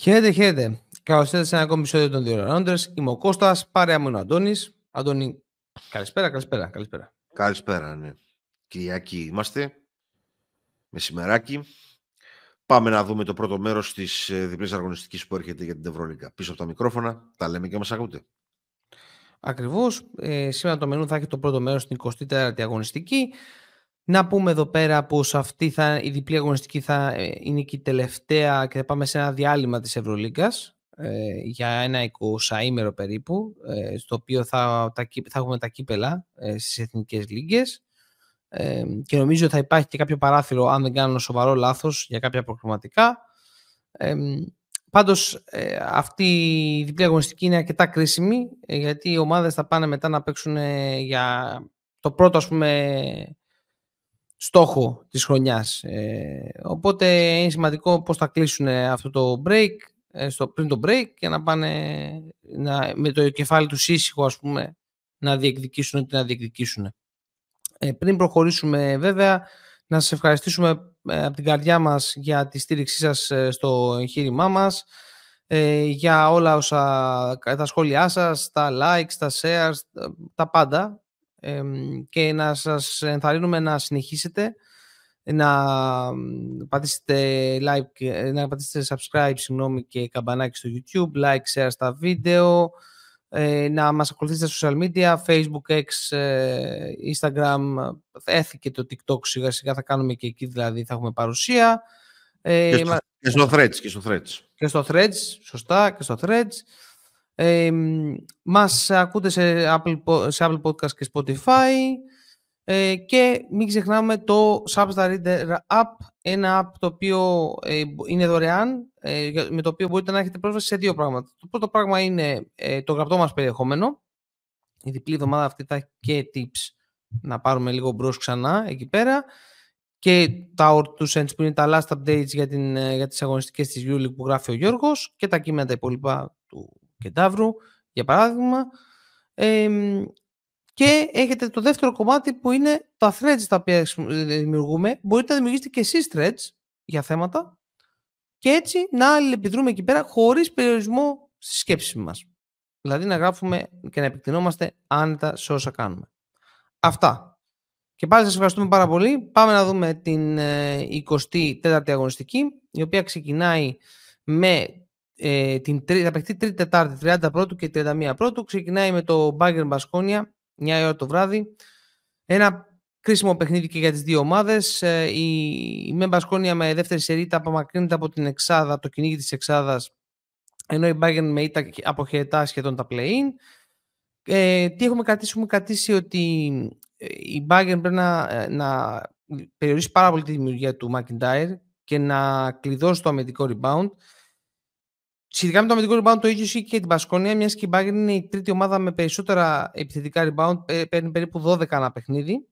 Χαίρετε, χαίρετε. Καλώς ήρθατε σε ένα ακόμη επεισόδιο των δύο Rounders. Είμαι ο Κώστας, παρέα μου είναι ο Αντώνης. Αντώνη, καλησπέρα, καλησπέρα, καλησπέρα. Καλησπέρα, ναι. Κυριακή είμαστε. Μεσημεράκι. Πάμε να δούμε το πρώτο μέρος της ε, διπλής αγωνιστικής που έρχεται για την Ευρωλίγκα. Πίσω από τα μικρόφωνα, τα λέμε και μας ακούτε. Ακριβώς. Ε, σήμερα το μενού θα έχει το πρώτο μέρος στην 24η αγωνιστική. Να πούμε εδώ πέρα πως αυτή θα, η διπλή αγωνιστική θα ε, είναι και η τελευταία και θα πάμε σε ένα διάλειμμα της Ευρωλίγκας ε, για ένα 20 περίπου, ε, στο οποίο θα, τα, θα έχουμε τα κύπελα ε, στις εθνικές λίγκες ε, και νομίζω θα υπάρχει και κάποιο παράθυρο, αν δεν κάνω σοβαρό λάθος, για κάποια προκριματικά. Ε, πάντως, ε, αυτή η διπλή αγωνιστική είναι αρκετά κρίσιμη, γιατί οι ομάδες θα πάνε μετά να παίξουν για το πρώτο, ας πούμε, στόχο της χρονιάς. Ε, οπότε είναι σημαντικό πώς θα κλείσουν αυτό το break, ε, στο, πριν το break και να πάνε να, με το κεφάλι τους ήσυχο ας πούμε να διεκδικήσουν ό,τι να διεκδικήσουν. Ε, πριν προχωρήσουμε βέβαια να σας ευχαριστήσουμε ε, από την καρδιά μας για τη στήριξή σας ε, στο εγχείρημά μας για όλα όσα τα σχόλιά σας, τα likes, τα shares, τα πάντα και να σας ενθαρρύνουμε να συνεχίσετε να πατήσετε like, να πατήσετε subscribe συγγνώμη, και καμπανάκι στο YouTube, like, share στα βίντεο, ε, να μας ακολουθήσετε στα social media, Facebook, X, ε, Instagram, έθηκε το TikTok σιγά σιγά θα κάνουμε και εκεί δηλαδή θα έχουμε παρουσία. Ε, και, στο, Threads, και στο Threads. Και στο Threads, σωστά, και στο Threads. Ε, μας ακούτε σε Apple, σε Apple Podcast και Spotify ε, και μην ξεχνάμε το Substar Reader App, ένα app το οποίο ε, είναι δωρεάν, ε, με το οποίο μπορείτε να έχετε πρόσβαση σε δύο πράγματα. Το πρώτο πράγμα είναι ε, το γραπτό μας περιεχόμενο. Η διπλή εβδομάδα αυτή θα έχει και tips να πάρουμε λίγο μπρος ξανά εκεί πέρα και τα Or Cents που είναι τα last updates για, την, για τις αγωνιστικές της Euroleague που γράφει ο Γιώργος και τα κείμενα τα υπόλοιπα του Κεντάβρου για παράδειγμα. Και έχετε το δεύτερο κομμάτι που είναι τα threads τα οποία δημιουργούμε. Μπορείτε να δημιουργήσετε και εσείς threads για θέματα και έτσι να αλληλεπιδρούμε εκεί πέρα χωρίς περιορισμό στις σκέψεις μας. Δηλαδή να γράφουμε και να επεκτηνόμαστε άνετα σε όσα κάνουμε. Αυτά. Και πάλι σας ευχαριστούμε πάρα πολύ. Πάμε να δούμε την 24η ε, αγωνιστική, η οποία ξεκινάει με ε, την, θα παιχτεί τρίτη Τετάρτη, 30 πρώτου και 31 πρώτου. Ξεκινάει με το Bayern Μπασκόνια 9 ώρα το βράδυ. Ένα κρίσιμο παιχνίδι και για τις δύο ομάδες. Ε, η, η Μπασκόνια με δεύτερη σερίτα απομακρύνεται από την εξάδα, το κυνήγι της εξάδας, ενώ η Bayern με ήττα αποχαιρετά σχεδόν τα play-in. Ε, τι έχουμε κρατήσει, έχουμε κρατήσει ότι ε, η Bayern πρέπει να, ε, να περιορίσει πάρα πολύ τη δημιουργία του McIntyre και να κλειδώσει το αμυντικό rebound. Σχετικά με το αμυντικό rebound, το ίδιο ισχύει και την Πασκόνια, μιας και η Bayern είναι η τρίτη ομάδα με περισσότερα επιθετικά rebound, παίρνει περίπου 12 ένα παιχνίδι.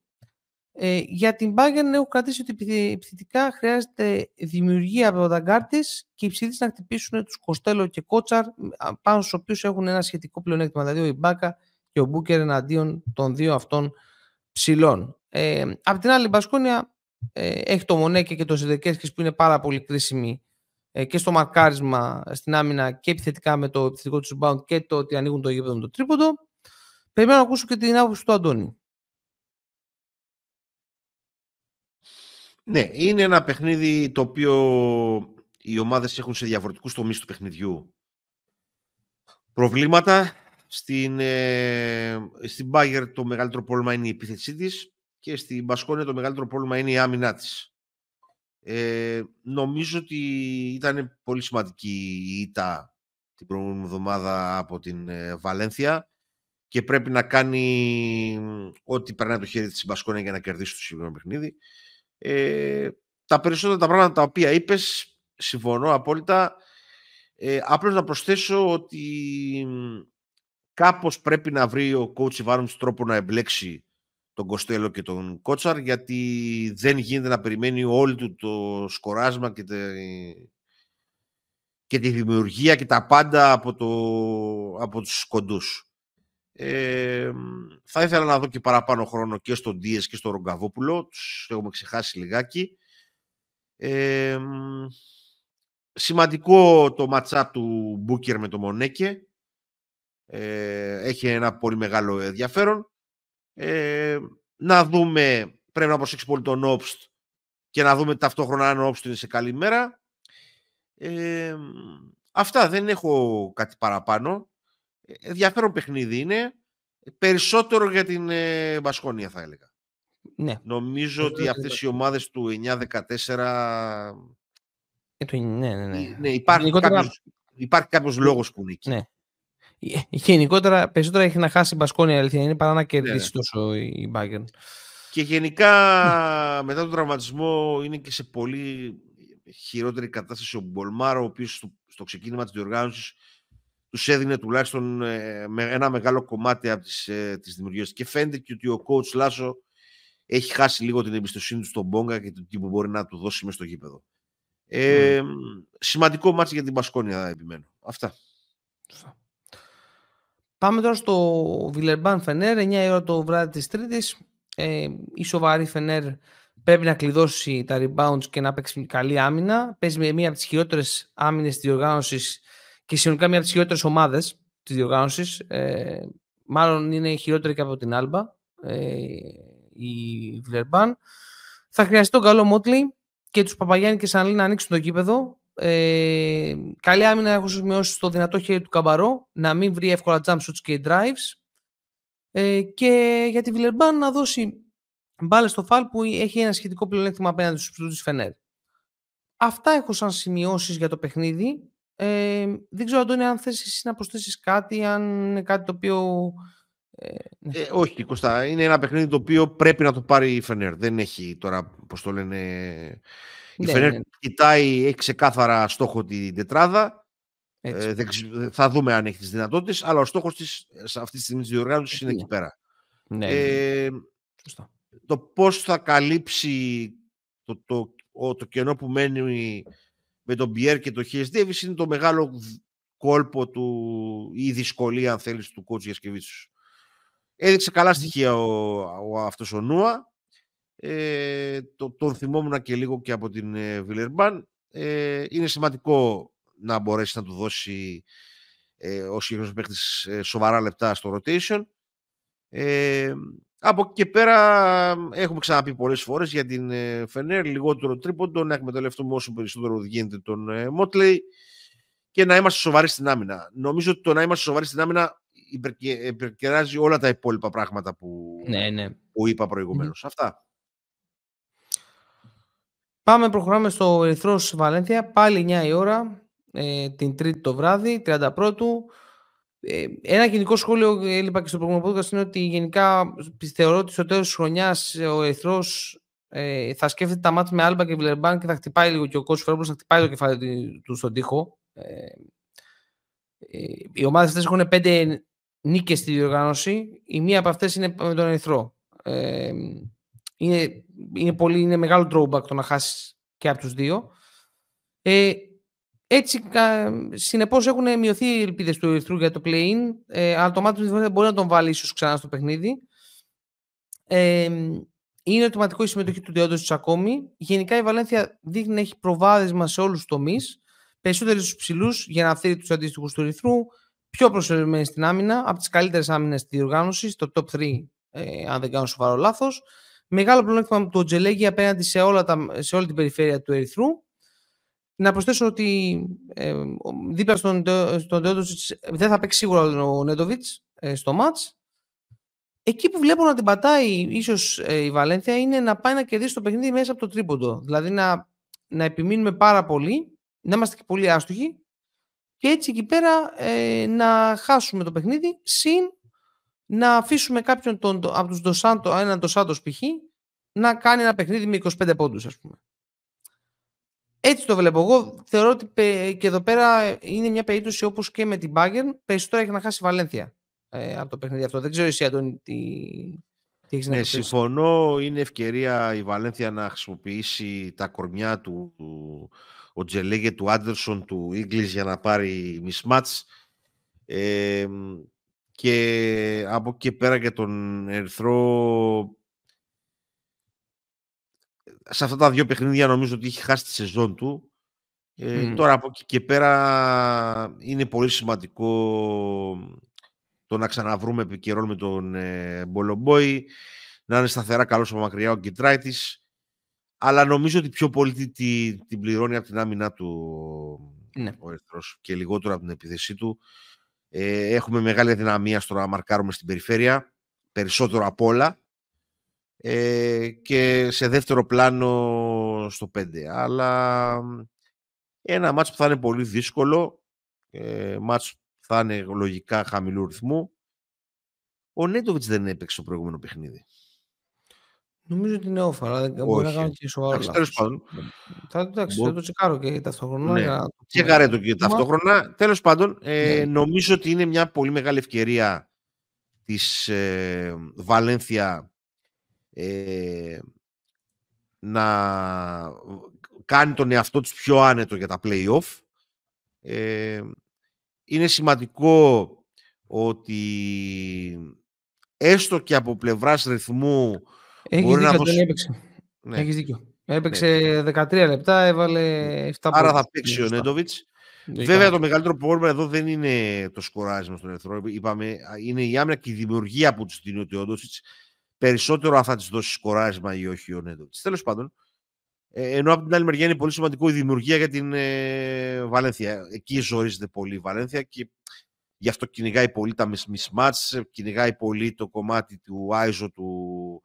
Ε, για την Bayern έχω κρατήσει ότι επιθετικά χρειάζεται δημιουργία από τον τη και οι ψηλοί να χτυπήσουν τους Κοστέλο και Κότσαρ, πάνω στους οποίους έχουν ένα σχετικό πλεονέκτημα. Δηλαδή ο Ιμπάκα και ο Μπούκερ εναντίον των δύο αυτών ψηλών. Ε, απ' την άλλη, η Μπασκόνια ε, έχει το Μονέκε και το Σιδεκέσκη που είναι πάρα πολύ κρίσιμοι ε, και στο μαρκάρισμα στην άμυνα και επιθετικά με το επιθετικό του rebound και το ότι ανοίγουν το γήπεδο με το τρίποντο. Περιμένω να ακούσω και την άποψη του Αντώνη. Ναι, είναι ένα παιχνίδι το οποίο οι ομάδες έχουν σε διαφορετικούς τομείς του παιχνιδιού προβλήματα. Στην, ε, στην Bayern το μεγαλύτερο πρόβλημα είναι η επίθεσή της και στην Μπασκόνια το μεγαλύτερο πρόβλημα είναι η άμυνά της. Ε, νομίζω ότι ήταν πολύ σημαντική η ήττα την προηγούμενη εβδομάδα από την ε, Βαλένθια και πρέπει να κάνει ό,τι περνάει το χέρι της Μπασκόνια για να κερδίσει το συγκεκριμένο παιχνίδι. Ε, τα περισσότερα τα πράγματα τα οποία είπες συμφωνώ απόλυτα. Ε, απλώς να προσθέσω ότι κάπως πρέπει να βρει ο coach Ιβάνος τρόπο να εμπλέξει τον Κοστέλο και τον Κότσαρ γιατί δεν γίνεται να περιμένει όλη του το σκοράσμα και, και τη δημιουργία και τα πάντα από, το, από τους κοντούς. Ε, θα ήθελα να δω και παραπάνω χρόνο και στον Δίες και στον Ρογκαβόπουλο. Τους έχουμε ξεχάσει λιγάκι. Ε, σημαντικό το match του Μπούκερ με το Μονέκε. Ε, έχει ένα πολύ μεγάλο ενδιαφέρον. Ε, να δούμε, πρέπει να προσέξει πολύ τον Όπστ και να δούμε ταυτόχρονα αν ο Όπστ είναι σε καλή μέρα. Ε, αυτά δεν έχω κάτι παραπάνω. Ε, ενδιαφέρον παιχνίδι είναι. Περισσότερο για την ε, Μπασκόνια θα έλεγα. Ναι. Νομίζω ότι αυτές οι ομάδες του 9-14... Ε, ναι, ναι, ναι. ναι υπάρχει, Γενικότερα... κάποιος, υπάρχει κάποιος λόγος που είναι εκεί. Ναι. Γενικότερα, περισσότερο έχει να χάσει η Μπασκόνια αλήθεια είναι παρά να ναι, κερδίσει ναι. τόσο η Bayern. Και γενικά μετά τον τραυματισμό είναι και σε πολύ χειρότερη κατάσταση ο Μπολμάρο, ο οποίος στο, στο ξεκίνημα της διοργάνωσης τους έδινε τουλάχιστον ε, με ένα μεγάλο κομμάτι από τις, ε, τις δημιουργίες. Και φαίνεται και ότι ο coach Λάσο έχει χάσει λίγο την εμπιστοσύνη του στον Μπόγκα και το τι που μπορεί να του δώσει μέσα στο γήπεδο. Ε, Σημαντικό μάτι για την Πασκόνια, επιμένω. Αυτά. Πάμε τώρα στο Βιλερμπάν Φενέρ, 9 η ώρα το βράδυ της Τρίτης. Ε, η σοβαρή Φενέρ πρέπει να κλειδώσει τα rebounds και να παίξει καλή άμυνα. Παίζει με μία από τις χειρότερες άμυνες της διοργάνωσης και συνολικά μία από τις χειρότερες ομάδες της διοργάνωσης. Ε, μάλλον είναι χειρότερη και από την Άλμπα. Ε, η Βιλερμπάν. Θα χρειαστεί τον καλό Μότλι και τους Παπαγιάννη και Σανλή να ανοίξουν το γήπεδο. Ε, καλή άμυνα έχω σημειώσει στο δυνατό χέρι του Καμπαρό να μην βρει εύκολα jump shoots και drives. Ε, και για τη Βιλερμπάν να δώσει μπάλες στο φάλ που έχει ένα σχετικό πλεονέκτημα απέναντι στους ψηλού της Φενέρ. Αυτά έχω σαν σημειώσεις για το παιχνίδι. Ε, δεν ξέρω, Αντώνη, αν θες εσύ να προσθέσεις κάτι, αν είναι κάτι το οποίο ε, ναι. ε, όχι, Κωστά. Είναι ένα παιχνίδι το οποίο πρέπει να το πάρει η Φενέρ. Δεν έχει τώρα, πώς το λένε. Η ναι, Φενέρ ναι. κοιτάει, έχει ξεκάθαρα στόχο την τετράδα. Ε, θα δούμε αν έχει τις δυνατότητες, αλλά ο στόχος της αυτή τη στιγμή της διοργάνωσης είναι εκεί πέρα. Ναι, ε, το πώς θα καλύψει το, το, το, το κενό που μένει με τον Μπιέρ και το Χιες Ντέβις είναι το μεγάλο κόλπο του ή η δυσκολία αν θέλεις του κότσου Γιασκεβίτσου. Έδειξε καλά στοιχεία ο, ο, αυτός ο Νούα. Ε, το, τον θυμόμουν και λίγο και από την ε, Βιλερμπάν. Ε, είναι σημαντικό να μπορέσει να του δώσει ε, ο συγκεκριμένος παίχτης ε, σοβαρά λεπτά στο rotation. Ε, από εκεί και πέρα έχουμε ξαναπεί πολλές φορές για την ε, Φενέρ, λιγότερο τρίποντο, να εκμεταλλευτούμε όσο περισσότερο γίνεται τον ε, Μότλεϊ και να είμαστε σοβαροί στην άμυνα. Νομίζω ότι το να είμαστε σοβαροί στην άμυνα υπερκεράζει όλα τα υπόλοιπα πράγματα που, ναι, ναι. που είπα προηγουμένως. Αυτά. Πάμε, προχωράμε στο Ερυθρό Βαλένθια. Πάλι 9 η ώρα, ε, την Τρίτη το βράδυ, 31 ε, ένα γενικό σχόλιο, έλειπα και στο προηγούμενο podcast, είναι ότι γενικά θεωρώ ότι στο τέλος της χρονιάς ο Ερυθρός ε, θα σκέφτεται τα μάτια με Άλμπα και Βιλερμπάν και θα χτυπάει λίγο και ο κόσμο Φερόπουλος θα χτυπάει το κεφάλι του στον τοίχο. Ε, ε, οι ομάδες αυτές έχουν πέντε νίκες στη διοργάνωση. Η μία από αυτές είναι με τον Ερυθρό. Ε, είναι, είναι, πολύ, είναι μεγάλο drawback το να χάσεις και από τους δύο. Ε, έτσι, συνεπώς έχουν μειωθεί οι ελπίδες του Ερυθρού για το play-in, ε, αλλά το μάτι τους μπορεί να τον βάλει ίσως ξανά στο παιχνίδι. Ε, είναι ερωτηματικό η συμμετοχή του Διόντος ακόμη. Γενικά η Βαλένθια δείχνει να έχει προβάδισμα σε όλους τους τομείς, περισσότεροι στους ψηλούς για να φέρει τους αντίστοιχους του Ερυθρού, πιο προσελευμένη στην άμυνα, από τις καλύτερες άμυνες της διοργάνωσης, το top 3, ε, αν δεν κάνω σοβαρό λάθος. Μεγάλο πλεονέκτημα του Τζελέγη απέναντι σε, όλα τα, σε όλη την περιφέρεια του Ερυθρού να προσθέσω ότι ε, δίπλα στον, στον δεν θα παίξει σίγουρα ο Νέντοβιτς ε, στο μάτς. Εκεί που βλέπω να την πατάει ίσως ε, η Βαλένθια είναι να πάει να κερδίσει το παιχνίδι μέσα από το τρίποντο. Δηλαδή να, να επιμείνουμε πάρα πολύ, να είμαστε και πολύ άστοχοι και έτσι εκεί πέρα ε, να χάσουμε το παιχνίδι συν να αφήσουμε κάποιον τον, από τους Ντοσάντο, έναν Ντοσάντο π.χ. να κάνει ένα παιχνίδι με 25 πόντους ας πούμε. Έτσι το βλέπω. Εγώ θεωρώ ότι και εδώ πέρα είναι μια περίπτωση όπως και με την Bayern. Περισσότερο έχει να χάσει η Βαλένθια ε, από το παιχνίδι αυτό. Δεν ξέρω εσύ, Αντώνη, τι, τι έχεις να ναι, συμφωνώ. Είναι ευκαιρία η Βαλένθια να χρησιμοποιήσει τα κορμιά του, του ο Τζελέγε, του Άντερσον, του Ίγκλης για να πάρει μισμάτς. Ε, και από εκεί και πέρα για τον Ερυθρό σε αυτά τα δύο παιχνίδια νομίζω ότι έχει χάσει τη σεζόν του Ε, Τώρα από εκεί και πέρα είναι πολύ σημαντικό το να ξαναβρούμε επικαιρών με τον ε, Μπολομπόη, να είναι σταθερά καλός από μακριά ο Γκιτράιτης, αλλά νομίζω ότι πιο πολύ την, την πληρώνει από την άμυνά του ναι. ο Ερθρός και λιγότερο από την επίθεσή του. Ε, έχουμε μεγάλη δυναμία στο να μαρκάρουμε στην περιφέρεια, περισσότερο απ' όλα ε, και σε δεύτερο πλάνο στο 5. Αλλά ένα μάτς που θα είναι πολύ δύσκολο, ε, μάτς που θα είναι λογικά χαμηλού ρυθμού. Ο Νέντοβιτς δεν έπαιξε το προηγούμενο παιχνίδι. Νομίζω ότι είναι όφα, αλλά δεν μπορεί να κάνει και σοβαρό Τέλος πάντων. Θα, εντάξει, θα το τσεκάρω και ταυτόχρονα. Ναι. Για... Τσεκάρε το και ταυτόχρονα. Τέλος πάντων, ε, ναι. νομίζω ότι είναι μια πολύ μεγάλη ευκαιρία της ε, Βαλένθια ε, να κάνει τον εαυτό της πιο άνετο για τα play-off. Ε, είναι σημαντικό ότι έστω και από πλευράς ρυθμού έχεις δίκιο, να δώσει... έπαιξε. Ναι. Έχεις δίκιο. Έπαιξε ναι. 13 λεπτά, έβαλε 7 Άρα θα παίξει ο Νέντοβιτς. Βέβαια το μεγαλύτερο πρόβλημα εδώ δεν είναι το σκοράρισμα στον Ερθρό. Είπαμε, είναι η άμυνα και η δημιουργία που τους δίνει ο Τεόντοσιτς. Περισσότερο αν θα της δώσει σκοράρισμα ή όχι ο Νέντοβιτς. Τέλος πάντων, ε, ενώ από την άλλη μεριά είναι πολύ σημαντικό η δημιουργία για την ε, Βαλένθια. Εκεί ζορίζεται πολύ η Βαλένθια και γι' αυτό κυνηγάει πολύ τα mismatch, κυνηγάει πολύ το κομμάτι του Άιζο του,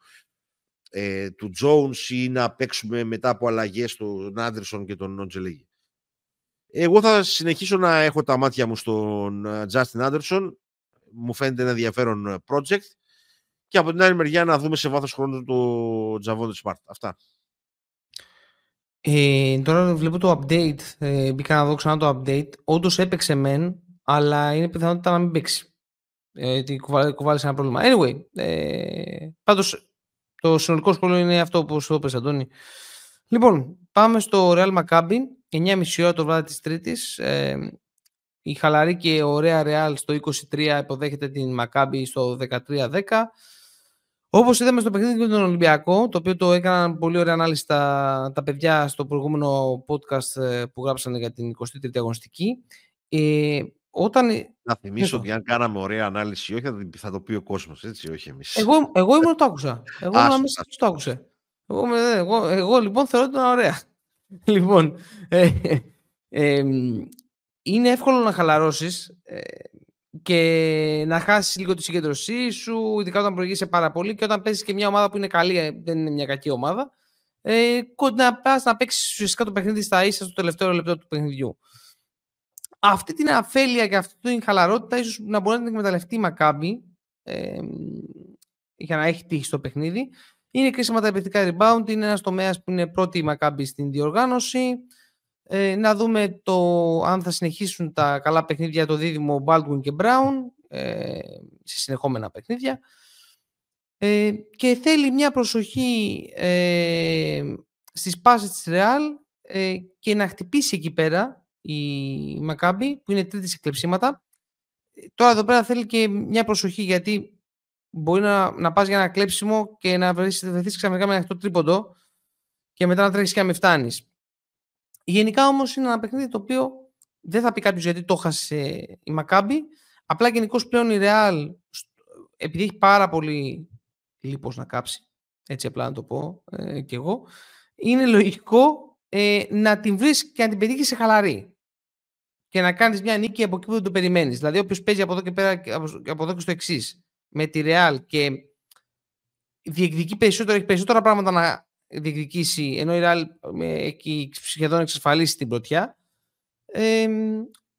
ε, του Jones ή να παίξουμε μετά από αλλαγές τον Άντερσον και τον Νοντζελέγη. Εγώ θα συνεχίσω να έχω τα μάτια μου στον ε, Justin Άντερσον. Μου φαίνεται ένα ενδιαφέρον project. Και από την άλλη μεριά να δούμε σε βάθος χρόνου το Τζαβόντε Smart. Αυτά. Ε, τώρα βλέπω το update. Ε, μπήκα να δω ξανά το update. Όντως έπαιξε μεν, αλλά είναι πιθανότητα να μην παίξει. Ε, κουβάλισε ένα πρόβλημα. Anyway, ε, πάντως το συνολικό σχόλιο είναι αυτό που σου είπες, Αντώνη. Λοιπόν, πάμε στο Real Maccabi. 9.30 ώρα το βράδυ της Τρίτης. Ε, η χαλαρή και ωραία Real στο 23 υποδέχεται την Maccabi στο 13-10. Όπως είδαμε στο παιχνίδι με τον Ολυμπιακό, το οποίο το έκαναν πολύ ωραία ανάλυση τα, τα παιδιά στο προηγούμενο podcast ε, που γράψανε για την 23η αγωνιστική. Ε, όταν... Να θυμίσω ότι αν κάναμε ωραία ανάλυση όχι, θα το πει ο κόσμος, έτσι, όχι εμείς. Εγώ, εγώ ήμουν το άκουσα. Εγώ ήμουν μέσα το άκουσε. Εγώ, εγώ, εγώ, λοιπόν θεωρώ ότι ήταν ωραία. λοιπόν, ε, ε, είναι εύκολο να χαλαρώσεις ε, και να χάσεις λίγο τη συγκέντρωσή σου, ειδικά όταν προηγείσαι πάρα πολύ και όταν παίζεις και μια ομάδα που είναι καλή, ε, δεν είναι μια κακή ομάδα, ε, να πας να παίξεις ουσιαστικά το παιχνίδι στα ίσα στο τελευταίο λεπτό του παιχνιδιού αυτή την αφέλεια και αυτή την χαλαρότητα ίσως να μπορεί να την εκμεταλλευτεί η Μακάμπη ε, για να έχει τύχη στο παιχνίδι. Είναι κρίσιμα τα επιθετικά rebound, είναι ένας τομέας που είναι πρώτη η Μακάμπη στην διοργάνωση. Ε, να δούμε το, αν θα συνεχίσουν τα καλά παιχνίδια το δίδυμο Baldwin και Brown ε, σε συνεχόμενα παιχνίδια. Ε, και θέλει μια προσοχή ε, στις πάσες της Real ε, και να χτυπήσει εκεί πέρα η Μακάμπη, που είναι τρίτη σε κλεψίματα. Τώρα εδώ πέρα θέλει και μια προσοχή γιατί μπορεί να, να πας για ένα κλέψιμο και να βρεθείς ξαφνικά με αυτό τρίποντο και μετά να τρέχεις και να με φτάνεις. Γενικά όμως είναι ένα παιχνίδι το οποίο δεν θα πει κάποιος γιατί το έχασε η Μακάμπη. Απλά γενικώ πλέον η Real, επειδή έχει πάρα πολύ λίπος να κάψει, έτσι απλά να το πω ε, κι εγώ, είναι λογικό ε, να την βρεις και να την πετύχεις σε χαλαρή και να κάνεις μια νίκη από εκεί που δεν το περιμένεις. Δηλαδή, όποιος παίζει από εδώ και πέρα, από εδώ και στο εξής, με τη Real και διεκδικεί περισσότερο, έχει περισσότερα πράγματα να διεκδικήσει, ενώ η Real έχει σχεδόν εξασφαλίσει την πρωτιά, ε,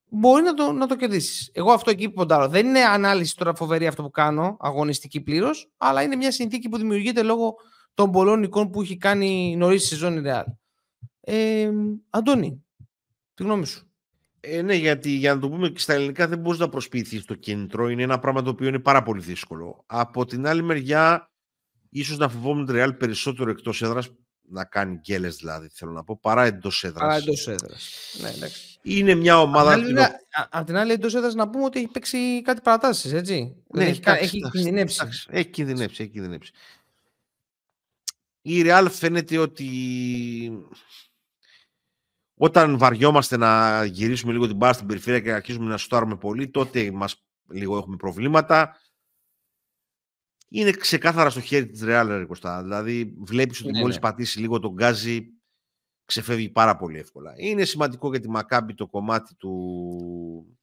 μπορεί να το, να το κερδίσεις. Εγώ αυτό εκεί που ποντάρω. Δεν είναι ανάλυση τώρα φοβερή αυτό που κάνω, αγωνιστική πλήρως, αλλά είναι μια συνθήκη που δημιουργείται λόγω των πολλών εικόνων που έχει κάνει νωρίς στη σεζόν η Real. Ε, Αντώνη, τη γνώμη σου. Ε, ναι, γιατί για να το πούμε και στα ελληνικά δεν μπορείς να προσποιηθείς το κίνητρο. Είναι ένα πράγμα το οποίο είναι πάρα πολύ δύσκολο. Από την άλλη μεριά, ίσως να φοβόμουν την Real περισσότερο εκτός έδρας, να κάνει γκέλες δηλαδή, θέλω να πω, παρά εντός έδρας. Παρά εντός έδρας. Ναι, εντάξει. Είναι μια ομάδα. Απ' την, απ την άλλη, εντός έδρας να πούμε ότι έχει παίξει κάτι παρατάσεις, έτσι. Ναι, έχει, εντάξει, έχει εντάξει, κινδυνεύσει. Εντάξει, έχει κινδυνεύσει, έχει κινδυνεύσει. Η Real φαίνεται ότι όταν βαριόμαστε να γυρίσουμε λίγο την μπάρα στην περιφέρεια και αρχίζουμε να σουτάρουμε πολύ, τότε μας λίγο έχουμε προβλήματα. Είναι ξεκάθαρα στο χέρι της Real, Κωστά. Δηλαδή, βλέπεις ότι ναι, μόλις ναι. πατήσει λίγο τον γκάζι, ξεφεύγει πάρα πολύ εύκολα. Είναι σημαντικό για τη Μακάμπη το κομμάτι του,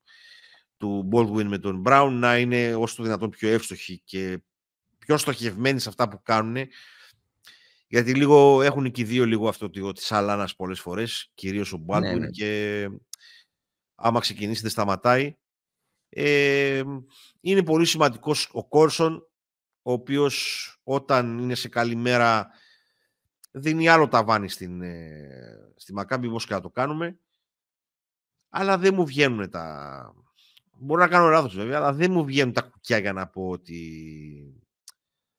του Baldwin με τον Brown να είναι όσο το δυνατόν πιο εύστοχοι και πιο στοχευμένοι σε αυτά που κάνουν γιατί λίγο έχουν και οι δύο λίγο αυτό το της Αλάνας πολλές φορές, κυρίως ο Baldwin ναι, ναι. και άμα ξεκινήσει δεν σταματάει. Ε, είναι πολύ σημαντικός ο Κόρσον, ο οποίος όταν είναι σε καλή μέρα δίνει άλλο ταβάνι στην, ε, στη Μακάμπη, όπως και να το κάνουμε. Αλλά δεν μου βγαίνουν τα... Μπορώ να κάνω λάθος βέβαια, αλλά δεν μου βγαίνουν τα κουκιά για να πω ότι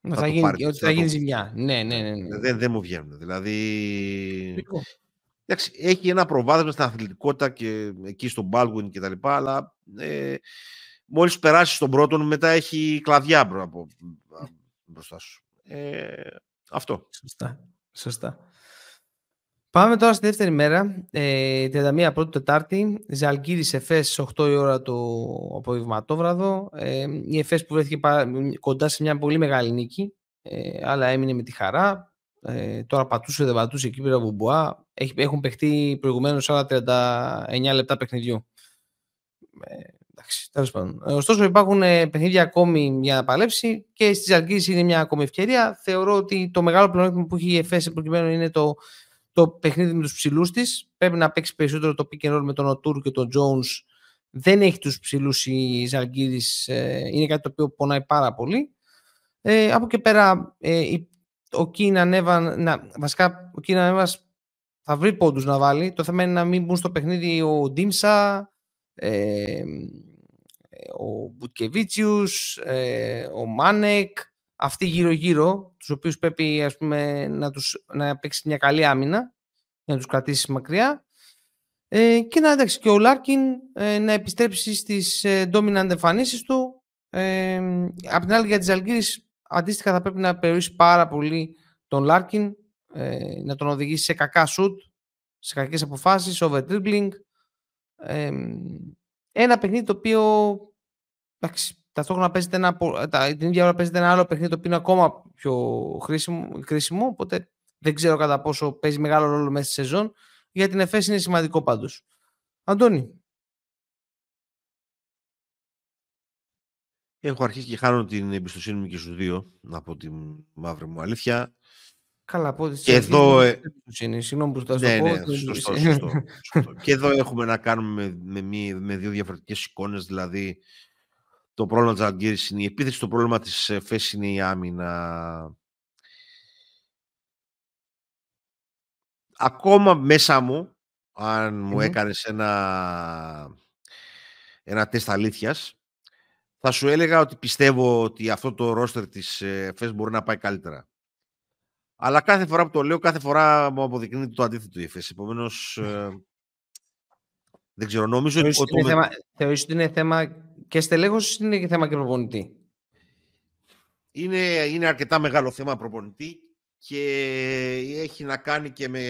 θα, θα, γίνει, πάρει, ότι θα, γίνει ζημιά. Ναι, ναι, ναι. ναι. Δεν, δεν μου βγαίνουν. Δηλαδή. Εντάξει, έχει ένα προβάδισμα στην αθλητικότητα και εκεί στον Baldwin και τα λοιπά, αλλά ε, μόλις περάσεις στον πρώτο, μετά έχει κλαδιά από, μπροστά σου. Ε, αυτό. Σωστά. Σωστά. Πάμε τώρα στη δεύτερη μέρα, ε, 31 πρώτη Τετάρτη, Ζαλγκύρης Εφές 8 η ώρα το απογευματόβραδο. Ε, η Εφές που βρέθηκε κοντά σε μια πολύ μεγάλη νίκη, ε, αλλά έμεινε με τη χαρά. Ε, τώρα πατούσε, δεν πατούσε εκεί πέρα Βουμπουά. Έχουν παιχτεί προηγουμένως άλλα 39 λεπτά παιχνιδιού. Ε, εντάξει, τέλος πάντων. Ε, ωστόσο υπάρχουν ε, παιχνίδια ακόμη για να παλέψει και στη Ζαλγκύρης είναι μια ακόμη ευκαιρία. Θεωρώ ότι το μεγάλο πλεονέκτημα που έχει η Εφές προκειμένου είναι το το παιχνίδι με τους ψηλούς της. Πρέπει να παίξει περισσότερο το pick and roll με τον Οτούρ και τον Jones. Δεν έχει τους ψηλούς η Ζαλγκίδης. Ε, είναι κάτι το οποίο πονάει πάρα πολύ. Ε, από και πέρα ε, ο Κίναν Εύαν, να, βασικά ο Κίναν Εύαν θα βρει πόντους να βάλει. Το θέμα είναι να μην μπουν στο παιχνίδι ο Ντίμσα, ε, ο Μπουτκεβίτσιους, ε, ο Μάνεκ, αυτοί γύρω-γύρω, τους οποίους πρέπει ας πούμε, να, τους, να παίξει μια καλή άμυνα για να τους κρατήσει μακριά. Ε, και να εντάξει και ο Λάρκιν ε, να επιστρέψει στις ε, dominant εμφανίσεις του. Ε, απ' την άλλη για τη Ζαλγκίρις αντίστοιχα θα πρέπει να περιορίσει πάρα πολύ τον Λάρκιν, ε, να τον οδηγήσει σε κακά σουτ, σε κακές αποφάσεις, over dribbling. Ε, ένα παιχνίδι το οποίο εντάξει, ταυτόχρονα παίζεται ένα, την ίδια ώρα παίζεται ένα άλλο παιχνίδι το οποίο είναι ακόμα πιο χρήσιμο, χρήσιμο οπότε δεν ξέρω κατά πόσο παίζει μεγάλο ρόλο μέσα στη σεζόν. Για την ΕΦΕΣ είναι σημαντικό πάντως. Αντώνη. Έχω αρχίσει και χάνω την εμπιστοσύνη μου και στους δύο, να πω την μαύρη μου αλήθεια. Καλά, πω και εδώ... Ε, Συγγνώμη που το ναι, ναι, σωστό, σωστό, σωστό. και εδώ έχουμε να κάνουμε με, με, με δύο διαφορετικές εικόνες, δηλαδή το πρόβλημα της Αλγύρης είναι η επίθεση, το πρόβλημα της ε, ΦΕΣ είναι η άμυνα. Ακόμα μέσα μου, αν μου έκανες ένα, ένα τεστ αλήθειας, θα σου έλεγα ότι πιστεύω ότι αυτό το ρόστερ της ε, ΦΕΣ μπορεί να πάει καλύτερα. Αλλά κάθε φορά που το λέω, κάθε φορά μου αποδεικνύει το αντίθετο η ΦΕΣ. Επομένως, ε, δεν ξέρω, νομίζω ότι... Θεωρείς ότι είναι θέμα και στελέχωση είναι και θέμα και προπονητή. Είναι, είναι αρκετά μεγάλο θέμα προπονητή και έχει να κάνει και με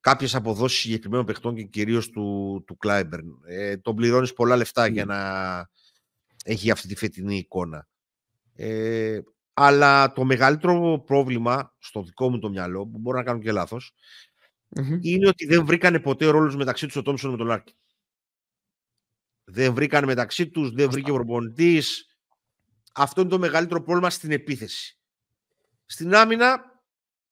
κάποιες αποδόσεις συγκεκριμένων παιχτών και κυρίως του, του Κλάιμπερν. Ε, τον πληρώνεις πολλά λεφτά για ναι. να έχει αυτή τη φετινή εικόνα. Ε, αλλά το μεγαλύτερο πρόβλημα στο δικό μου το μυαλό, που μπορώ να κάνω και λαθος είναι ότι δεν βρήκανε ποτέ ρόλους μεταξύ τους ο Τόμσον με τον Λάρκιν. Δεν βρήκαν μεταξύ τους, δεν βρήκε ο προπονητής. Αυτό είναι το μεγαλύτερο πρόβλημα στην επίθεση. Στην άμυνα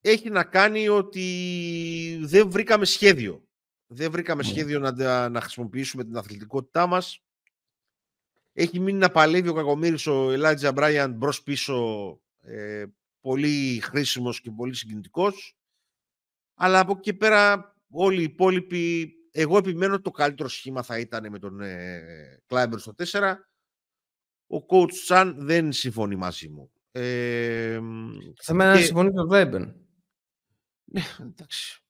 έχει να κάνει ότι δεν βρήκαμε σχέδιο. Δεν βρήκαμε ναι. σχέδιο να, να χρησιμοποιήσουμε την αθλητικότητά μας. Έχει μείνει να παλεύει ο Κακομύρης ο Ελάτζα Μπράιαν μπρος πίσω ε, πολύ χρήσιμος και πολύ συγκινητικός. Αλλά από εκεί και πέρα όλοι οι υπόλοιποι εγώ επιμένω ότι το καλύτερο σχήμα θα ήταν με τον ε, Κλάιμπερ στο 4. Ο coach Τσαν δεν συμφωνεί μαζί μου. Ε, θα μένει να συμφωνεί με τον Κλάιμπερν. Ναι, εντάξει.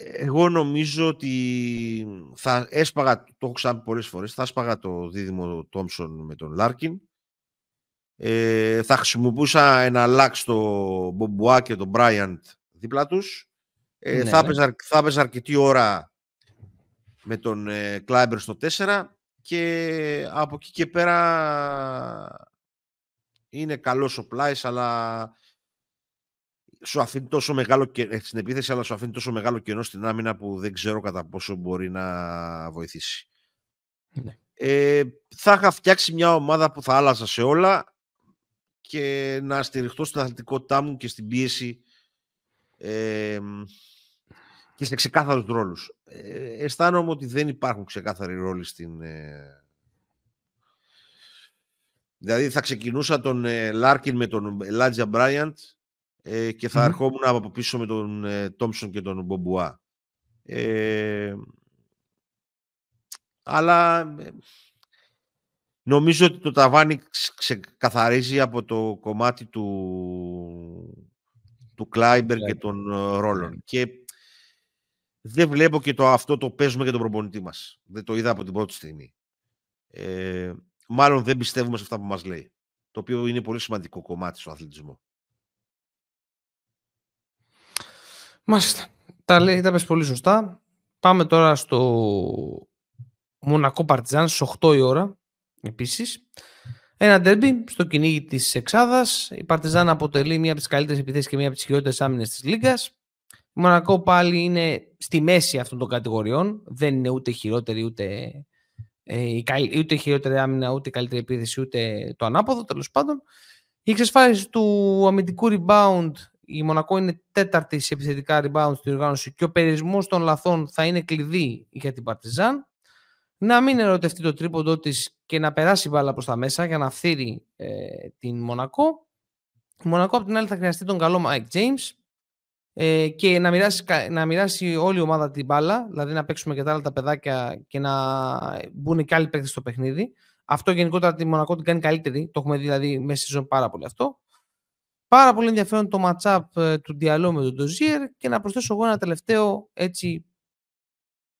Εγώ νομίζω ότι θα έσπαγα, το έχω ξαναπεί πολλές φορές, θα έσπαγα το δίδυμο Τόμσον με τον Λάρκιν. Ε, θα χρησιμοποιούσα εναλλάξ το Μπομπουά και τον Μπράιαντ δίπλα τους Ε, ναι, θα, έπαιζα, θα έπαιζα αρκετή ώρα με τον ε, Κλάιμπερ στο 4 και από εκεί και πέρα είναι καλός ο Πλάις αλλά σου αφήνει τόσο μεγάλο και, ε, στην επίθεση αλλά σου αφήνει τόσο μεγάλο κενό στην άμυνα που δεν ξέρω κατά πόσο μπορεί να βοηθήσει. Ναι. Ε, θα είχα φτιάξει μια ομάδα που θα άλλαζα σε όλα και να στηριχτώ στην αθλητικότητά μου και στην πίεση ε, και σε ξεκάθαρους ρόλους. Ε, αισθάνομαι ότι δεν υπάρχουν ξεκάθαροι ρόλοι στην... Ε... Δηλαδή θα ξεκινούσα τον ε, Λάρκιν με τον Λάτζια Μπράιαντ ε, και θα mm ερχόμουν από πίσω με τον ε, Τόμψον και τον Μπομπουά. Ε, αλλά ε, νομίζω ότι το ταβάνι ξεκαθαρίζει από το κομμάτι του, του Κλάιμπερ και των ρόλων. Και δεν βλέπω και το αυτό το παίζουμε για τον προπονητή μας. Δεν το είδα από την πρώτη στιγμή. Ε, μάλλον δεν πιστεύουμε σε αυτά που μας λέει. Το οποίο είναι πολύ σημαντικό κομμάτι στον αθλητισμό. Μάλιστα. Τα λέει, τα πες πολύ σωστά. Πάμε τώρα στο Μονακό Παρτιζάν στις 8 η ώρα επίσης. Ένα ντέρμπι στο κυνήγι της Εξάδας. Η Παρτιζάν αποτελεί μία από τις καλύτερες επιθέσεις και μία από τις χειρότερες άμυνες της Λίγκας. Η Μονακό πάλι είναι στη μέση αυτών των κατηγοριών. Δεν είναι ούτε χειρότερη ούτε, ε, ούτε χειρότερη άμυνα, ούτε καλύτερη επίθεση, ούτε το ανάποδο τέλος πάντων. Η εξασφάλιση του αμυντικού rebound η Μονακό είναι τέταρτη σε επιθετικά rebound στην οργάνωση και ο περιορισμός των λαθών θα είναι κλειδί για την Παρτιζάν. Να μην ερωτευτεί το τρίποντό της και να περάσει μπάλα προς τα μέσα για να φθείρει ε, την Μονακό. Η Μονακό από την άλλη θα χρειαστεί τον καλό Mike James ε, και να μοιράσει, να μοιράσει όλη η ομάδα την μπάλα, δηλαδή να παίξουμε και τα άλλα τα παιδάκια και να μπουν και άλλοι παίκτες στο παιχνίδι. Αυτό γενικότερα τη Μονακό την κάνει καλύτερη. Το έχουμε δει δηλαδή μέσα στη ζωή πάρα πολύ αυτό. Πάρα πολύ ενδιαφέρον το match-up ε, του Διαλό με τον Ντοζίερ και να προσθέσω εγώ ένα τελευταίο έτσι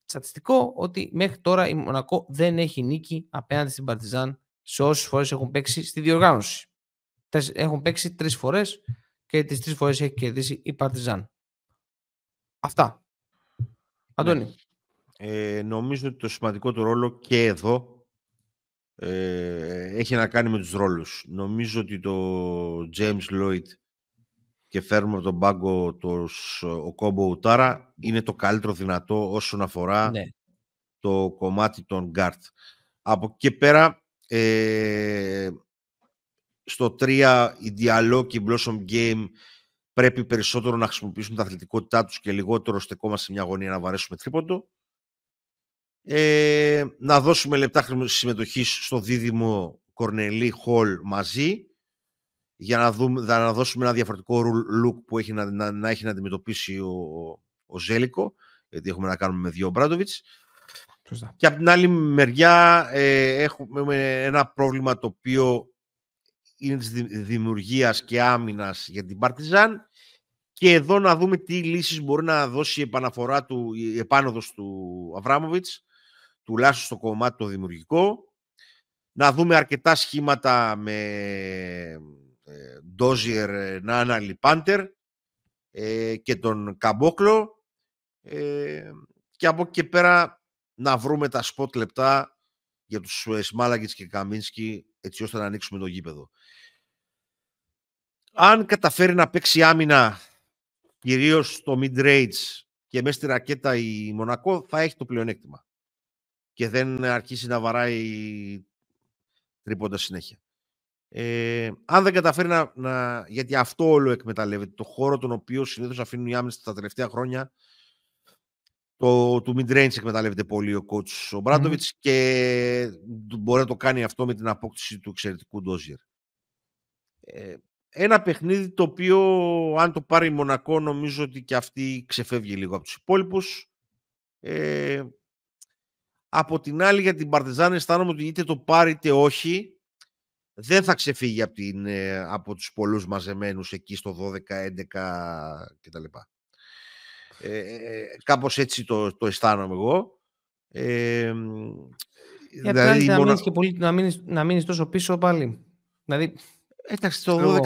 στατιστικό ότι μέχρι τώρα η Μονακό δεν έχει νίκη απέναντι στην Παρτιζάν σε όσες φορές έχουν παίξει στη διοργάνωση. Έχουν παίξει τρεις φορές και τις τρεις φορές έχει κερδίσει η Παρτιζάν. Αυτά. Ναι. Αντώνη. Ε, νομίζω ότι το σημαντικό του ρόλο και εδώ ε, έχει να κάνει με τους ρόλους. Νομίζω ότι το James Lloyd και φέρνουμε από τον πάγκο το, ο Κόμπο Ουτάρα είναι το καλύτερο δυνατό όσον αφορά ναι. το κομμάτι των guard. Από εκεί και πέρα ε, στο 3 η Dialog και η Blossom Game πρέπει περισσότερο να χρησιμοποιήσουν τα αθλητικότητά τους και λιγότερο στεκόμαστε σε μια γωνία να βαρέσουμε τρίποντο. Ε, να δώσουμε λεπτά συμμετοχής στο δίδυμο Κορνελή Χολ μαζί για να, δούμε, να δώσουμε ένα διαφορετικό look που έχει να, να, έχει να αντιμετωπίσει ο, ο Ζέλικο γιατί έχουμε να κάνουμε με δύο Μπράντοβιτς και από την άλλη μεριά ε, έχουμε ένα πρόβλημα το οποίο είναι της δημιουργίας και άμυνας για την Παρτιζάν και εδώ να δούμε τι λύσεις μπορεί να δώσει η επαναφορά του, η επάνωδος του Αβράμοβιτς τουλάχιστον στο κομμάτι το δημιουργικό. Να δούμε αρκετά σχήματα με ε, Ντόζιερ, Νάνα, Λιπάντερ ε, και τον Καμπόκλο ε, και από εκεί και πέρα να βρούμε τα σποτ λεπτά για τους Σμάλαγκητς και Καμίνσκι έτσι ώστε να ανοίξουμε το γήπεδο. Αν καταφέρει να παίξει άμυνα κυρίως στο mid-range και μέσα στη ρακέτα η Μονακό θα έχει το πλεονέκτημα και δεν αρχίσει να βαράει τρίποντας συνέχεια. Ε, αν δεν καταφέρει να, να, Γιατί αυτό όλο εκμεταλλεύεται. Το χώρο τον οποίο συνήθως αφήνουν οι άμυνες τα τελευταία χρόνια. Το, του mid-range εκμεταλλεύεται πολύ ο coach ο μπραντοβιτ και μπορεί να το κάνει αυτό με την απόκτηση του εξαιρετικού Ντόζιερ. Ε, ένα παιχνίδι το οποίο αν το πάρει η Μονακό νομίζω ότι και αυτή ξεφεύγει λίγο από τους υπόλοιπους. Ε, από την άλλη για την Παρτιζάν αισθάνομαι ότι είτε το πάρει είτε όχι δεν θα ξεφύγει από, την, ε, από τους πολλούς μαζεμένους εκεί στο 12, 11 κτλ. Ε, ε, κάπως έτσι το, το αισθάνομαι εγώ. Ε, για δηλαδή, να, μείνεις και πολύ, να, μείνεις, να μείνεις τόσο πίσω πάλι. Δηλαδή, Εντάξει, το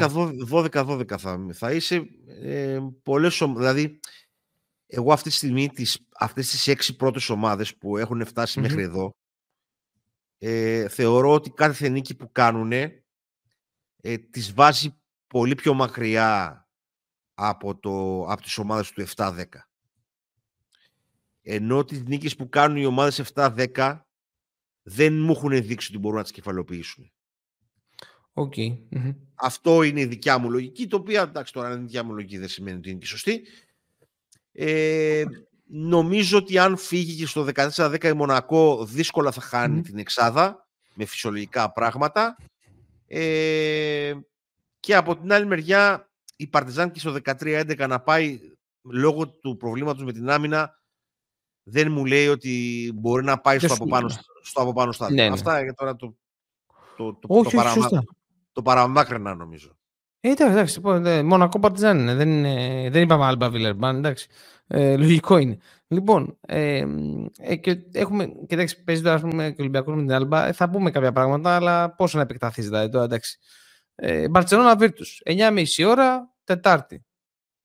12-12 θα, θα είσαι ε, πολλές, δηλαδή εγώ αυτή τη στιγμή τις, αυτές τις έξι πρώτες ομάδες που έχουν μέχρι εδώ ε, θεωρώ ότι κάθε νίκη που κάνουν ε, τις βάζει πολύ πιο μακριά από, το, από τις ομάδες του 7-10. Ενώ τις νίκες που κάνουν οι ομάδες 7-10 δεν μου έχουν δείξει ότι μπορούν να τις κεφαλοποιήσουν. Okay. Αυτό είναι η δικιά μου λογική, το οποίο εντάξει τώρα είναι η δικιά μου λογική δεν σημαίνει ότι είναι και σωστή. Ε, νομίζω ότι αν φύγει και στο 14-10 η Μονακό δύσκολα θα χανει την εξάδα με φυσιολογικά πράγματα. Ε, και από την άλλη μεριά η Παρτιζάν και στο 13-11 να πάει λόγω του προβλήματος με την άμυνα δεν μου λέει ότι μπορεί να πάει στο από πάνω, στο από πάνω στάδιο. Ναι, ναι. Αυτά για τώρα το, το, το, όχι, το, το παραμάκρυνα νομίζω. Ε, εντάξει, εντάξει, Μονακό Παρτιζάν είναι. Δεν, είναι, δεν είπαμε Άλμπα Βιλερμπάν, εντάξει. Ε, λογικό είναι. Λοιπόν, ε, ε, και έχουμε, κοιτάξτε, παίζει τώρα πούμε, και Ολυμπιακός με την Άλμπα, ε, θα πούμε κάποια πράγματα, αλλά πόσο να επεκταθεί δηλαδή τώρα, εντάξει. Ε, Μπαρσελόνα Βίρτου, 9.30 ώρα, Τετάρτη.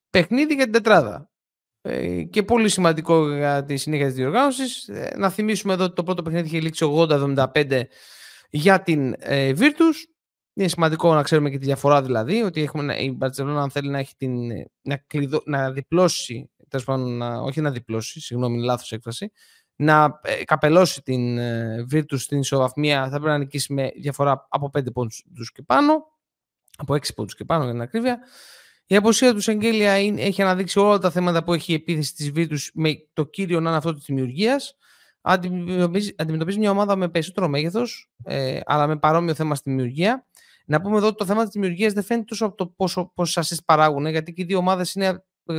Παιχνίδι για την τετράδα. Ε, και πολύ σημαντικό για τη συνέχεια της διοργάνωσης. Ε, να θυμίσουμε εδώ ότι το πρώτο παιχνίδι είχε λήξει 80-75 για την ε, Virtus. Είναι σημαντικό να ξέρουμε και τη διαφορά δηλαδή, ότι έχουμε, η Μπαρσελόνα αν θέλει να, έχει την, να, κλειδω, να διπλώσει, πάντων, να, όχι να διπλώσει, συγγνώμη, λάθος έκφραση, να ε, καπελώσει την ε, Virtus στην ισοβαθμία θα πρέπει να νικήσει με διαφορά από 5 πόντους και πάνω, από 6 πόντους και πάνω για την ακρίβεια. Η αποσία του Σεγγέλια έχει αναδείξει όλα τα θέματα που έχει η επίθεση της Virtus με το κύριο να είναι αυτό της δημιουργίας. Αντιμετωπίζει, αντιμετωπίζει μια ομάδα με περισσότερο μέγεθος, ε, αλλά με παρόμοιο θέμα στη δημιουργία. Να πούμε εδώ ότι το θέμα της δημιουργίας δεν φαίνεται τόσο από το πόσο, πόσο assist παράγουν, γιατί και οι δύο ομάδες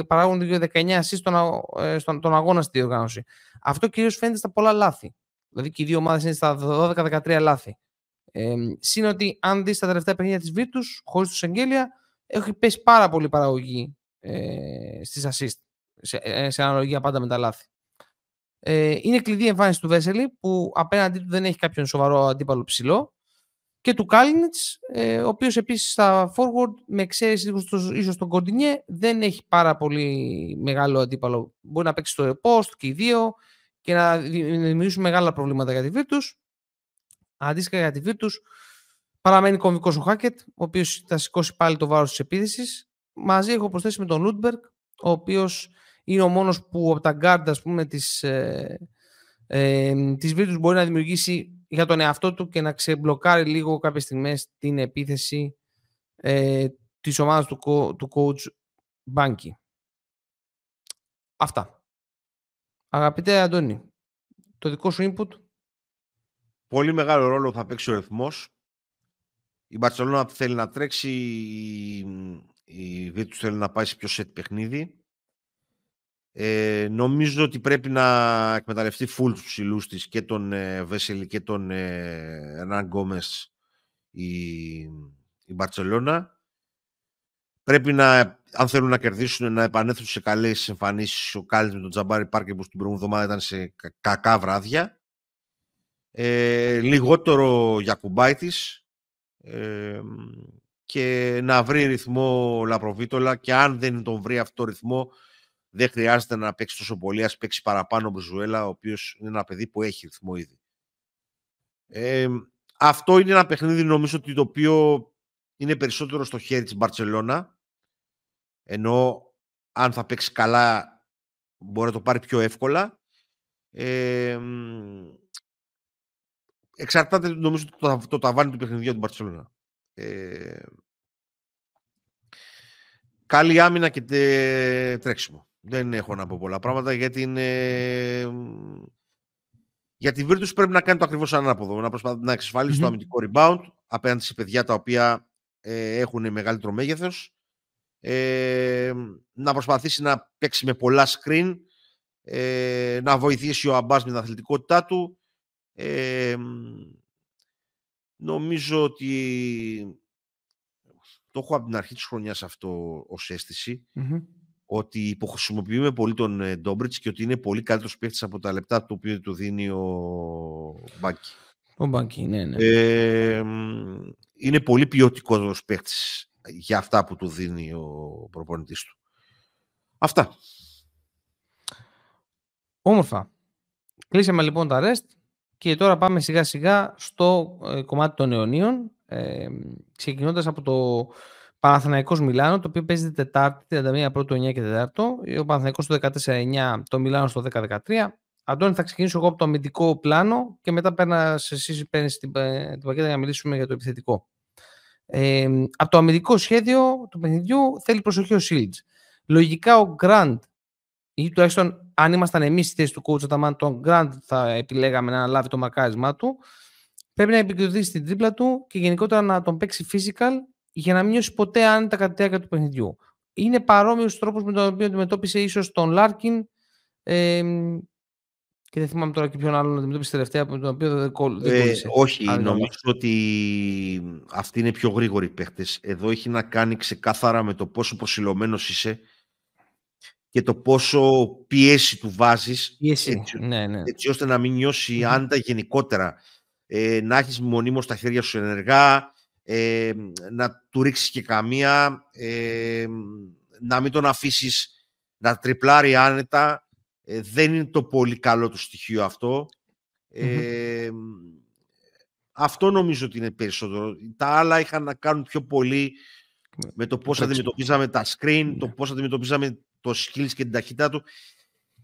παράγουν 19 assist τον, ε, στον, τον αγώνα στη διοργάνωση. Αυτό κυρίως φαίνεται στα πολλά λάθη. Δηλαδή και οι δύο ομάδες είναι στα 12-13 λάθη. Ε, Συν ότι αν δεις τα τελευταία παιχνίδια της Virtus, χωρίς του Σεγγέλια, έχει πέσει πάρα πολύ παραγωγή ε, στις assist, σε, ε, σε αναλογία πάντα με τα λάθη. Ε, είναι κλειδί η εμφάνισης του Βέσελη που απέναντί του δεν έχει κάποιον σοβαρό αντίπαλο ψηλό και του Κάλινιτς, ε, ο οποίος επίσης στα forward με εξαίρεση ίσως τον Κοντινιέ δεν έχει πάρα πολύ μεγάλο αντίπαλο. Μπορεί να παίξει στο post και οι δύο και να δημιουργήσουν μεγάλα προβλήματα για τη Virtus. Αντίστοιχα για τη Virtus Παραμένει κομβικός ο Χάκετ, ο οποίος θα σηκώσει πάλι το βάρος της επίθεσης. Μαζί έχω προσθέσει με τον Λούντμπεργκ, ο οποίος είναι ο μόνος που από τα γκάρντα της ε, ε, της μπορεί να δημιουργήσει για τον εαυτό του και να ξεμπλοκάρει λίγο κάποιες στιγμές την επίθεση ε, της ομάδας του, του coach Μπάνκι. Αυτά. Αγαπητέ Αντώνη, το δικό σου input; Πολύ μεγάλο ρόλο θα παίξει ο ρυθμός η Μπαρσελόνα θέλει να τρέξει, η Βίρτου θέλει να πάει σε πιο σετ παιχνίδι. Ε, νομίζω ότι πρέπει να εκμεταλλευτεί full τους ψηλούς της και τον ε, Βέσελη και τον ε, Ραν Γκόμες η, η Μπαρσελόνα. Πρέπει να, αν θέλουν να κερδίσουν, να επανέλθουν σε καλές εμφανίσεις. Ο Κάλης με τον Τζαμπάρι Πάρκερ που στην προηγούμενη εβδομάδα ήταν σε κακά βράδια. Ε, λιγότερο για κουμπάιτης και να βρει ρυθμό Λαπροβίτολα και αν δεν τον βρει αυτό ρυθμό δεν χρειάζεται να παίξει τόσο πολύ, ας παίξει παραπάνω ο Μπριζουέλα, ο οποίος είναι ένα παιδί που έχει ρυθμό ήδη. αυτό είναι ένα παιχνίδι νομίζω ότι το οποίο είναι περισσότερο στο χέρι της Μπαρτσελώνα, ενώ αν θα παίξει καλά μπορεί να το πάρει πιο εύκολα. Ε, εξαρτάται νομίζω το, το ταβάνι του παιχνιδιού του Μπαρσελόνα. Ε, καλή άμυνα και τρέξιμο. Δεν έχω να πω πολλά πράγματα γιατί είναι... Για τη Virtus πρέπει να κάνει το ακριβώς ανάποδο. Να, προσπαθεί να εξασφαλίσει το αμυντικό rebound απέναντι σε παιδιά τα οποία ε, έχουν μεγαλύτερο μέγεθος. Ε, να προσπαθήσει να παίξει με πολλά screen. Ε, να βοηθήσει ο Αμπάς με την αθλητικότητά του νομίζω ότι το έχω από την αρχή της χρονιάς αυτό ως αισθηση ότι υποχρησιμοποιούμε πολύ τον ε, Ντόμπριτς και ότι είναι πολύ καλύτερος παίχτης από τα λεπτά του οποίου του δίνει ο Μπάκη. Ο Μπάκη, ναι, ναι. είναι πολύ ποιοτικός παίχτης για αυτά που του δίνει ο προπονητής του. Αυτά. Όμορφα. Κλείσαμε λοιπόν τα rest και τώρα πάμε σιγά σιγά στο ε, κομμάτι των αιωνίων ε, ξεκινώντας από το Παναθηναϊκός Μιλάνο, το οποίο παίζει Τετάρτη, 31 Πρώτου 9 και 4. Ο Παναθηναϊκός το 14-9, το Μιλάνο στο 10-13. Αντώνη, θα ξεκινήσω εγώ από το αμυντικό πλάνο και μετά παίρνα εσύ παίρνεις την, ε, την πακέτα για να μιλήσουμε για το επιθετικό. Ε, από το αμυντικό σχέδιο του παιχνιδιού θέλει προσοχή ο Σίλτ. Λογικά ο Γκραντ, ή τουλάχιστον αν ήμασταν εμείς στη θέση του coach Αταμάν, τον Γκραντ θα επιλέγαμε να αναλάβει το μαρκάρισμά του. Πρέπει να επικεντρωθεί στην τρίπλα του και γενικότερα να τον παίξει physical για να μην νιώσεις ποτέ άνετα κατά τη διάρκεια του παιχνιδιού. Είναι παρόμοιος τρόπος με τον οποίο αντιμετώπισε ίσως τον Λάρκιν. Ε, και δεν θυμάμαι τώρα και ποιον άλλον αντιμετώπισε τελευταία με τον οποίο δεν, κόλλησε. Ε, όχι, νομίζω ότι αυτοί είναι πιο γρήγοροι παίχτε. Εδώ έχει να κάνει ξεκάθαρα με το πόσο προσιλωμένος είσαι και το πόσο πίεση του βάζεις έτσι, ναι, ναι. έτσι ώστε να μην νιώσει mm. άντα γενικότερα. Ε, να έχεις μονίμως τα χέρια σου ενεργά, ε, να του ρίξεις και καμία, ε, να μην τον αφήσεις να τριπλάρει άνετα. Ε, δεν είναι το πολύ καλό του στοιχείο αυτό. αυτό νομίζω ότι είναι περισσότερο. Τα άλλα είχαν να κάνουν πιο πολύ με το πώς αντιμετωπίζαμε τα screen, το ναι. πώς αντιμετωπίζαμε το skills και την ταχύτητα του.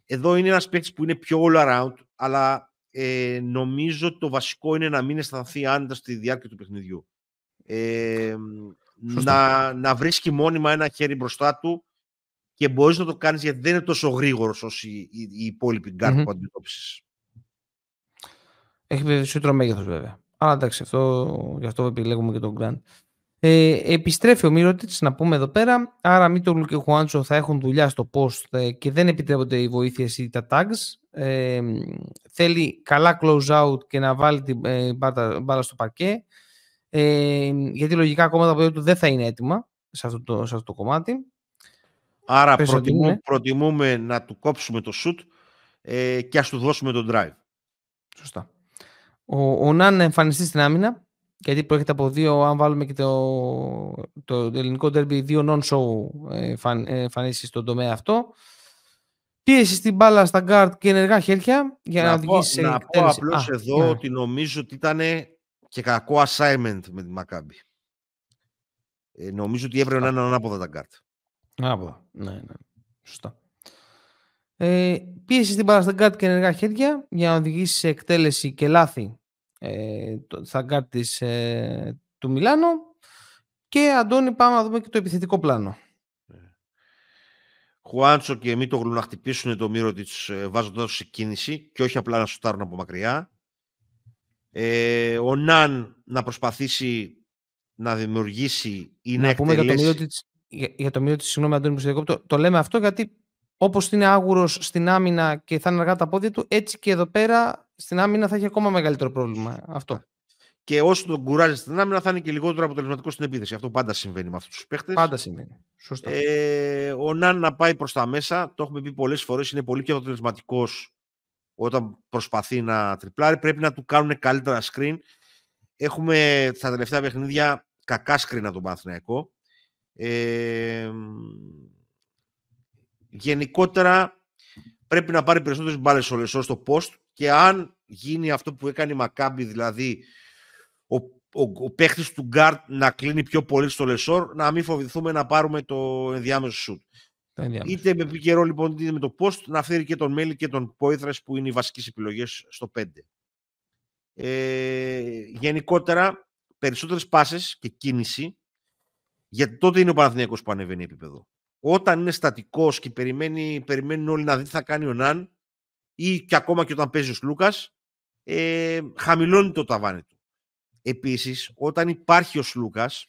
Εδώ είναι ένας παίκτης που είναι πιο all around, αλλά ε, νομίζω ότι το βασικό είναι να μην αισθανθεί άνετα στη διάρκεια του παιχνιδιού. Ε, να, να βρίσκει μόνιμα ένα χέρι μπροστά του και μπορείς να το κάνεις γιατί δεν είναι τόσο γρήγορος όσο οι, οι, οι υπόλοιποι γκαρντ mm-hmm. που αντιμετώπισες. Έχει περισσότερο μέγεθος βέβαια. Αλλά εντάξει, αυτό, γι' αυτό επιλέγουμε και τον Γκραντ. Ε, επιστρέφει ο Μίροτιτς να πούμε εδώ πέρα. Άρα Μίτογλου και Χουάντσο θα έχουν δουλειά στο post ε, και δεν επιτρέπονται οι βοήθειες ή τα tags. Ε, θέλει καλά close out και να βάλει την ε, μπάλα στο παρκέ. Ε, γιατί λογικά ακόμα τα πόδια του δεν θα είναι έτοιμα σε αυτό το, σε αυτό το κομμάτι. Άρα προτιμούμε, προτιμούμε να του κόψουμε το shoot ε, και ας του δώσουμε τον drive. Σωστά. Ο, ο Ναν εμφανιστεί στην άμυνα γιατί προέρχεται από δύο, αν βάλουμε και το, το ελληνικό derby, δύο non-show εμφανίσεις στον τομέα αυτό. Πίεσης στην μπάλα στα guard και ενεργά χέρια για να, να οδηγήσει σε Να πω απλώς εδώ ναι. ότι νομίζω ότι ήταν και κακό assignment με τη Maccabi. Ε, νομίζω ότι έπρεπε να είναι ανάποδα τα guard. Ανάποδα, ναι, ναι. Σωστά. Ε, πίεση στην μπάλα στα guard και ενεργά χέρια για να οδηγήσει σε εκτέλεση και λάθη ε, το της, ε, του Μιλάνο και Αντώνη πάμε να δούμε και το επιθετικό πλάνο. Ε, Χουάντσο και εμεί το να χτυπήσουν το μύρο της ε, βάζοντας σε κίνηση και όχι απλά να σουτάρουν από μακριά. Ε, ο Ναν να προσπαθήσει να δημιουργήσει ή να, να πούμε για το μύρο της, για, για το μύρο της, συγγνώμη Αντώνη που το, το λέμε αυτό γιατί όπως είναι άγουρος στην άμυνα και θα είναι αργά τα πόδια του, έτσι και εδώ πέρα στην άμυνα θα έχει ακόμα μεγαλύτερο πρόβλημα. Αυτό. Και όσο τον κουράζει στην άμυνα θα είναι και λιγότερο αποτελεσματικό στην επίθεση. Αυτό πάντα συμβαίνει με αυτούς τους παίχτες. Πάντα συμβαίνει. Σωστά. Ε, ο Ναν να πάει προς τα μέσα, το έχουμε πει πολλές φορές, είναι πολύ πιο αποτελεσματικός όταν προσπαθεί να τριπλάρει. Πρέπει να του κάνουν καλύτερα screen. Έχουμε στα τελευταία παιχνίδια κακά screen από τον Παναθηναϊκό. Ε, γενικότερα πρέπει να πάρει περισσότερες μπάλες ο Λεσόρ στο post και αν γίνει αυτό που έκανε η Μακάμπι, δηλαδή ο, ο, ο παίχτης του γκαρντ να κλείνει πιο πολύ στο Λεσόρ, να μην φοβηθούμε να πάρουμε το ενδιάμεσο σουτ. Είτε με επικαιρό λοιπόν, είτε με το post, να φέρει και τον Μέλη και τον Πόηθρας που είναι οι βασικές επιλογές στο 5. Ε, γενικότερα, περισσότερες πάσες και κίνηση, γιατί τότε είναι ο Παναθηναϊκός που ανεβαίνει επίπεδο όταν είναι στατικός και περιμένει, περιμένουν όλοι να δει τι θα κάνει ο Ναν ή και ακόμα και όταν παίζει ο Σλούκας, ε, χαμηλώνει το ταβάνι του. Επίσης, όταν υπάρχει ο Σλούκας,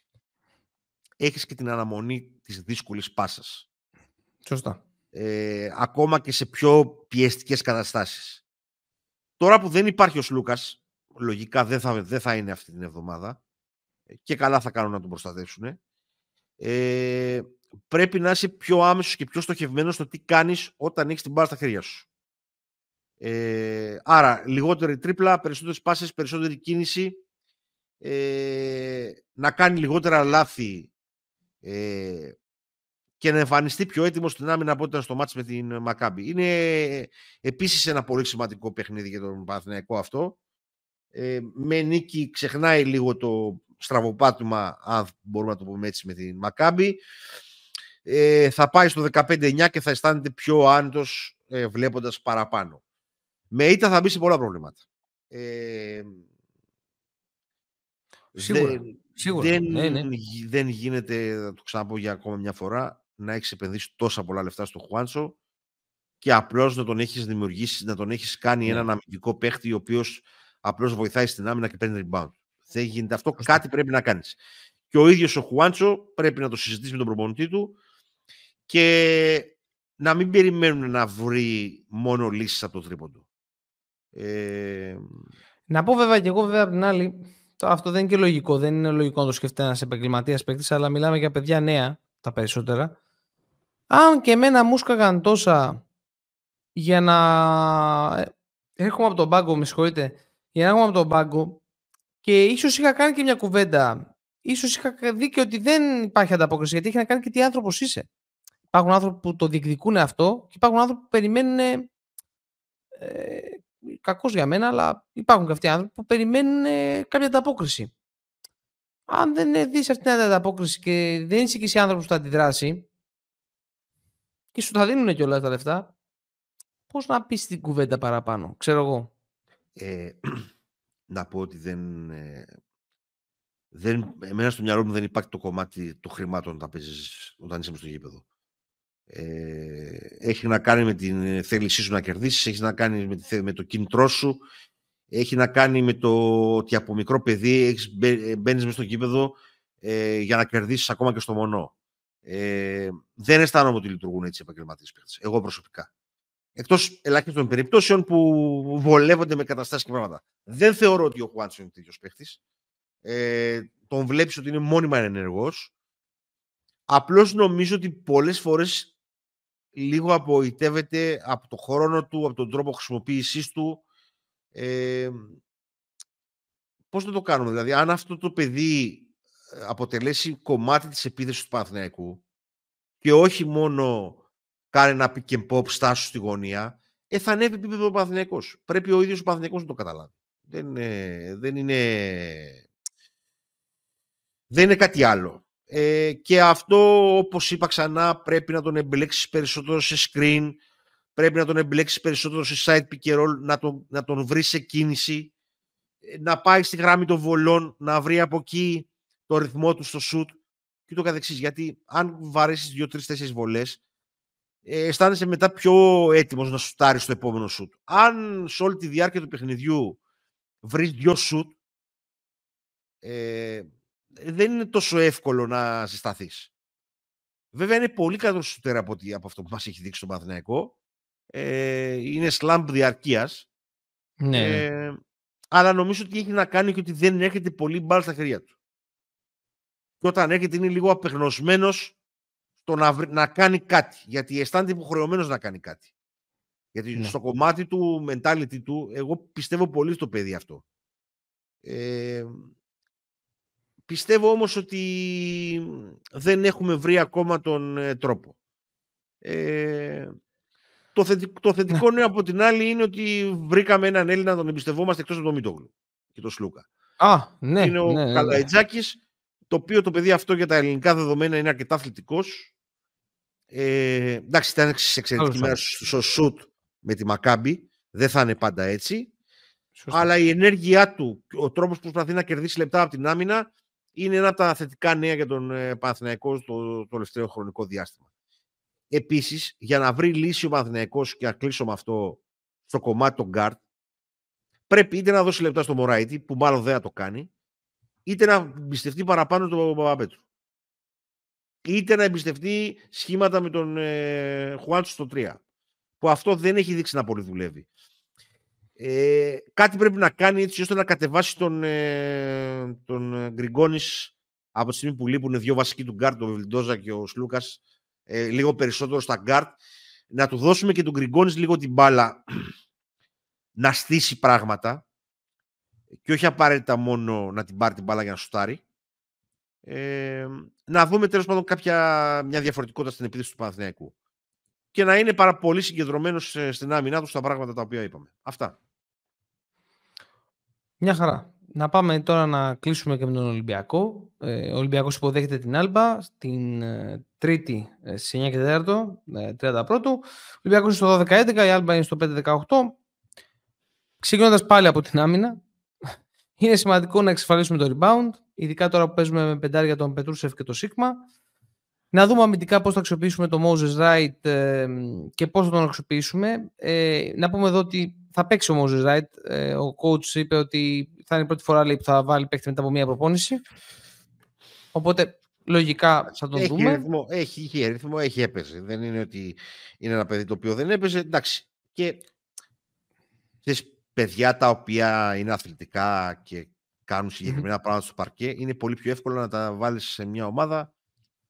έχεις και την αναμονή της δύσκολης πάσας. Σωστά. Ε, ακόμα και σε πιο πιεστικές καταστάσεις. Τώρα που δεν υπάρχει ο Σλούκας, λογικά δεν θα, δεν θα είναι αυτή την εβδομάδα και καλά θα κάνουν να τον προστατεύσουν. Ε, πρέπει να είσαι πιο άμεσος και πιο στοχευμένος στο τι κάνεις όταν έχεις την μπάλα στα χέρια σου. Ε, άρα, λιγότερη τρίπλα, περισσότερες πάσες, περισσότερη κίνηση, ε, να κάνει λιγότερα λάθη ε, και να εμφανιστεί πιο έτοιμος στην άμυνα από όταν στο μάτς με την Μακάμπη. Είναι επίσης ένα πολύ σημαντικό παιχνίδι για τον Παναθηναϊκό αυτό. Ε, με νίκη ξεχνάει λίγο το στραβοπάτημα, αν μπορούμε να το πούμε έτσι, με την Μακάμπη. Ε, θα πάει στο 15-9 και θα αισθάνεται πιο άνετος ε, βλέποντας παραπάνω. Με ήττα θα μπει σε πολλά προβλήματα. Ε, Σίγουρα. Δεν, Σίγουρα. δεν, Ναι, ναι. δεν γίνεται, θα το ξαναπώ για ακόμα μια φορά, να έχεις επενδύσει τόσα πολλά λεφτά στο Χουάντσο και απλώς να τον έχεις δημιουργήσει, να τον έχεις κάνει Ναι. έναν αμυντικό παίχτη ο οποίος απλώς βοηθάει στην άμυνα και παίρνει rebound. Δεν γίνεται αυτό. Κάτι πρέπει να κάνεις. Και ο ίδιος ο Χουάντσο πρέπει να το συζητήσει με τον προπονητή του και να μην περιμένουν να βρει μόνο λύσεις από το τρίποντο. Ε, Να πω βέβαια και εγώ βέβαια απ' την άλλη, τώρα αυτό δεν είναι και λογικό, δεν είναι λογικό να το σκεφτεί ένας επαγγελματίας παίκτης, αλλά μιλάμε για παιδιά νέα τα περισσότερα. Αν και εμένα μου σκαγαν τόσα για να ε, έρχομαι από τον πάγκο, με συγχωρείτε, για να έρχομαι από τον πάγκο και ίσως είχα κάνει και μια κουβέντα, ίσως είχα δει και ότι δεν υπάρχει ανταπόκριση, γιατί έχει να κάνει και τι άνθρωπος είσαι. Υπάρχουν άνθρωποι που το διεκδικούν αυτό και υπάρχουν άνθρωποι που περιμένουν ε, κακός για μένα, αλλά υπάρχουν και αυτοί οι άνθρωποι που περιμένουν ε, κάποια ανταπόκριση. Αν δεν ε, δεις αυτή την ανταπόκριση και δεν είσαι και εσύ άνθρωπος που θα αντιδράσει και σου τα δίνουν και όλα τα λεφτά, πώς να πεις την κουβέντα παραπάνω, ξέρω εγώ. ε, να πω ότι δεν, ε, δεν... Εμένα στο μυαλό μου δεν υπάρχει το κομμάτι των χρημάτων όταν, παίζεις, όταν είσαι μες στο γήπεδο. Ε, έχει να κάνει με την θέλησή σου να κερδίσεις, έχει να κάνει με, τη, θε- με το κίνητρό σου, έχει να κάνει με το ότι από μικρό παιδί έχεις, μπαι- μπαίνεις μες στο γήπεδο ε, για να κερδίσεις ακόμα και στο μονό. Ε, δεν αισθάνομαι ότι λειτουργούν έτσι οι επαγγελματίες παίκτες, εγώ προσωπικά. Εκτός ελάχιστων περιπτώσεων που βολεύονται με καταστάσεις και πράγματα. Δεν θεωρώ ότι ο Χουάντσο είναι τέτοιος παίκτης. Ε, τον βλέπεις ότι είναι μόνιμα ενεργός. Απλώς νομίζω ότι πολλές φορές λίγο απογοητεύεται από το χρόνο του, από τον τρόπο χρησιμοποίησής του. Ε, πώς να το κάνουμε, δηλαδή, αν αυτό το παιδί ε, αποτελέσει κομμάτι της επίθεσης του Παναθηναϊκού και όχι μόνο κάνει ένα pick and pop στάσου στη γωνία, ε, θα ανέβει επίπεδο ο Παναθηναϊκός. Πρέπει ο ίδιος ο Παναθηναϊκός να το καταλάβει. Δεν, ε, δεν είναι... Δεν είναι κάτι άλλο. Ε, και αυτό, όπως είπα ξανά, πρέπει να τον εμπλέξεις περισσότερο σε screen, πρέπει να τον εμπλέξεις περισσότερο σε side pick and roll, να τον, να τον βρεις σε κίνηση, ε, να πάει στη γράμμη των βολών, να βρει από εκεί το ρυθμό του στο shoot και το καθεξής. Γιατί αν βαρέσεις δύο, τρεις, τέσσερις βολές, ε, αισθάνεσαι μετά πιο έτοιμος να σουτάρεις στο επόμενο shoot. Αν σε όλη τη διάρκεια του παιχνιδιού βρεις δυο shoot, ε, δεν είναι τόσο εύκολο να συσταθείς. Βέβαια είναι πολύ καλό σουτέρ από, ότι- από αυτό που μας έχει δείξει το Παναθηναϊκό. Ε, είναι σλάμπ διαρκείας. Ναι, ναι. Ε, αλλά νομίζω ότι έχει να κάνει και ότι δεν έρχεται πολύ μπάλ στα χέρια του. Και όταν έρχεται είναι λίγο απεγνωσμένος στο να, βρει- να κάνει κάτι. Γιατί αισθάνεται υποχρεωμένος να κάνει κάτι. Γιατί Ναι. στο κομμάτι του, mentality του, εγώ πιστεύω πολύ στο παιδί αυτό. Ε, πιστεύω όμως ότι δεν έχουμε βρει ακόμα τον ε, τρόπο. Ε, το, θετικό, το θετικό νέο από την άλλη είναι ότι βρήκαμε έναν Έλληνα να τον εμπιστευόμαστε εκτός από τον Μητόγλου και τον Σλούκα. Α, ναι, είναι ο ναι, ναι, ναι. Καλαϊτζάκης, το οποίο το παιδί αυτό για τα ελληνικά δεδομένα είναι αρκετά αθλητικός. Ε, εντάξει, ήταν σε εξαιρετική Άλλος μέρα άλλος. στο σουτ με τη Μακάμπη. Δεν θα είναι πάντα έτσι. Σωστά. Αλλά η ενέργειά του, ο τρόπος που προσπαθεί να κερδίσει λεπτά από την άμυνα είναι ένα από τα θετικά νέα για τον ε, Παναθηναϊκό στο το τελευταίο χρονικό διάστημα. Επίσης, για να βρει λύση ο Παναθηναϊκός και να κλείσω με αυτό στο κομμάτι των guard, πρέπει είτε να δώσει λεπτά στο Μωράιτη, που μάλλον δεν θα το κάνει, είτε να εμπιστευτεί παραπάνω τον Παπαπέτρου. Είτε να εμπιστευτεί σχήματα με τον ε, Χουάντσο στο 3. Που αυτό δεν έχει δείξει να πολύ δουλεύει. Ε, κάτι πρέπει να κάνει έτσι ώστε να κατεβάσει τον, ε, τον ε, Γκριγκόνης από τη στιγμή που λείπουν δύο βασικοί του γκαρντ, ο Βιλντόζα και ο Σλούκας, ε, λίγο περισσότερο στα γκαρντ, να του δώσουμε και τον Γκριγκόνις λίγο την μπάλα να στήσει πράγματα και όχι απαραίτητα μόνο να την πάρει την μπάλα για να σουτάρει. Ε, να δούμε τέλος πάντων κάποια, μια διαφορετικότητα στην επίθεση του Παναθηναϊκού. Και να είναι πάρα πολύ συγκεντρωμένος στην άμυνά του στα πράγματα τα οποία είπαμε. Αυτά. Μια χαρά. Να πάμε τώρα να κλείσουμε και με τον Ολυμπιακό. Ε, ο Ολυμπιακός υποδέχεται την Άλμπα στην ε, Τρίτη ε, στις 9 και 4, 31 Ο Ολυμπιακός είναι στο 12-11, η Άλμπα είναι στο 5-18. Ξεκινώντας πάλι από την άμυνα, είναι σημαντικό να εξασφαλίσουμε το rebound, ειδικά τώρα που παίζουμε με πεντάρια τον Πετρούσεφ και το Σίγμα. Να δούμε αμυντικά πώς θα αξιοποιήσουμε το Moses Wright ε, και πώς θα τον αξιοποιήσουμε. Ε, να πούμε εδώ ότι θα παίξει ο Moses Wright. Ε, ο coach είπε ότι θα είναι η πρώτη φορά λέει, που θα βάλει παίχτη μετά από μία προπόνηση. Οπότε λογικά θα τον έχει δούμε. Ρυθμό, έχει, έχει ρυθμό, έχει έπαιζε. Δεν είναι ότι είναι ένα παιδί το οποίο δεν έπαιζε. Εντάξει. Και τις παιδιά τα οποία είναι αθλητικά και κάνουν συγκεκριμένα mm-hmm. πράγματα στο παρκέ, είναι πολύ πιο εύκολο να τα βάλεις σε μια ομάδα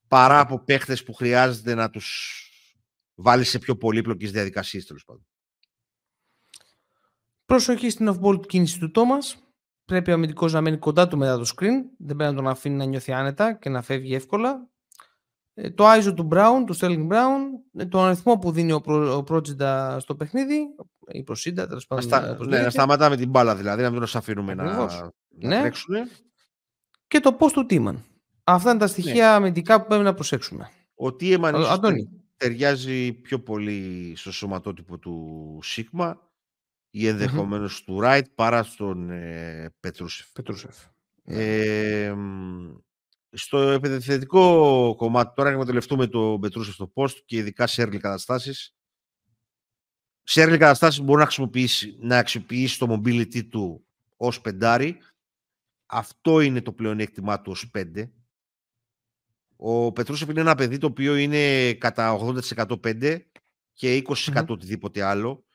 παρά από παίχτες που χρειάζεται να τους βάλεις σε πιο πολύπλοκες διαδικασίες τέλος πάντων. Προσοχή στην off-ball κίνηση του Τόμας. Πρέπει ο αμυντικός να μένει κοντά του μετά το screen. Δεν πρέπει να τον αφήνει να νιώθει άνετα και να φεύγει εύκολα. Ε, το ISO του Brown, του Sterling Brown, ε, τον αριθμό που δίνει ο, προ, ο στο παιχνίδι, η προσύντα, τέλος πάντων. Στα, ναι, να σταματάμε την μπάλα δηλαδή, να μην τους αφήνουμε να, να ναι. τρέξουν. Και το πώ του Τίμαν. Αυτά είναι τα στοιχεία ναι. αμυντικά που πρέπει να προσέξουμε. Ο Τίμαν ταιριάζει πιο πολύ στο σωματότυπο του Σίγμα ή ενδεχομένως mm-hmm. του Ράιτ παρά στον ε, Πετρούσεφ. Πετρούσεφ. Ε, στο επιθετικό κομμάτι, τώρα εκμεταλλευτούμε το Πετρούσεφ στο post και ειδικά σε early καταστάσεις. Σε early καταστάσεις μπορεί να χρησιμοποιήσει, να αξιοποιήσει το mobility του ως πεντάρι. Αυτό είναι το πλεονέκτημά του ως πέντε. Ο Πετρούσεφ είναι ένα παιδί το οποίο είναι κατά 80% πέντε και 20% οτιδήποτε άλλο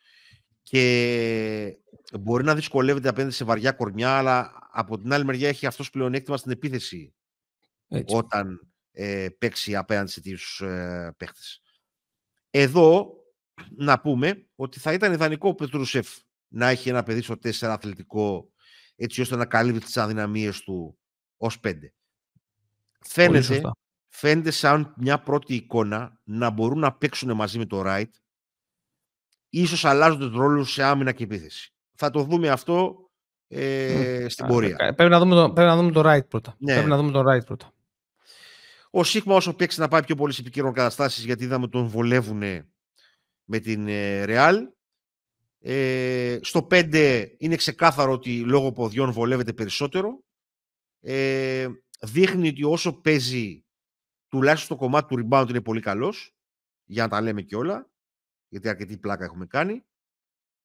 και μπορεί να δυσκολεύεται απέναντι σε βαριά κορμιά, αλλά από την άλλη μεριά έχει αυτός πλεονέκτημα στην επίθεση όταν ε, παίξει απέναντι σε τέτοιους ε, παίχτες. Εδώ να πούμε ότι θα ήταν ιδανικό ο Πετρούσεφ να έχει ένα παιδί στο 4 αθλητικό έτσι ώστε να καλύπτει τις αδυναμίες του ως 5. Φαίνεται, φαίνεται σαν μια πρώτη εικόνα να μπορούν να παίξουν μαζί με το Right ίσως αλλάζονται ρόλους σε άμυνα και επίθεση. Θα το δούμε αυτό ε, στην πορεία. Πρέπει να δούμε το, πρέπει να δούμε το right πρώτα. Ναι. Πρέπει να δούμε το right πρώτα. Ο Σίγμα όσο παίξει να πάει πιο πολύ σε επικαιρών καταστάσεις γιατί είδαμε τον βολεύουν με την ε, Real. Ε, στο 5 είναι ξεκάθαρο ότι λόγω ποδιών βολεύεται περισσότερο. Ε, δείχνει ότι όσο παίζει τουλάχιστον το κομμάτι του rebound είναι πολύ καλός για να τα λέμε και όλα γιατί αρκετή πλάκα έχουμε κάνει.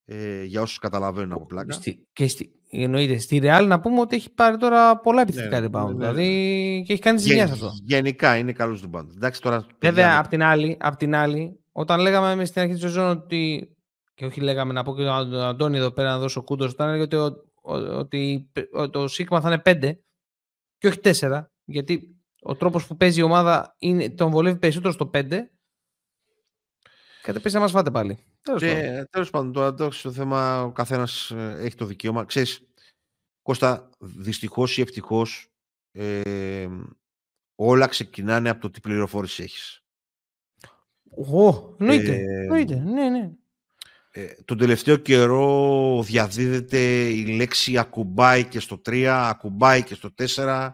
Ε, για όσους καταλαβαίνουν από πλάκα. Στη, και στη, εννοείται, στη Real να πούμε ότι έχει πάρει τώρα πολλά επιθετικά ναι, rebound. Ναι, ναι, δηλαδή και έχει κάνει ζημιά σε αυτό. Γενικά είναι καλός rebound. Εντάξει, τώρα, Βέβαια, απ' την, άλλη, απ την άλλη, όταν λέγαμε με στην αρχή της σεζόν ότι. Και όχι λέγαμε να πω και τον Αντώνη εδώ πέρα να δώσω κούντος, όταν έλεγε ότι, ότι, ότι το Σίγμα θα είναι 5 και όχι 4. Γιατί ο τρόπος που παίζει η ομάδα είναι, τον βολεύει περισσότερο στο 5 Κάτι να μας φάτε πάλι. Τέλος πάντων, το το θέμα ο καθένας ε, έχει το δικαίωμα. Ξέρεις, Κώστα, δυστυχώς ή ευτυχώς ε, όλα ξεκινάνε από το τι πληροφόρηση έχεις. Ω, εννοείται, ε, εννοείται, ναι, ναι. Ε, τον τελευταίο καιρό διαδίδεται η λέξη ακουμπάει και στο 3, ακουμπάει και στο 4,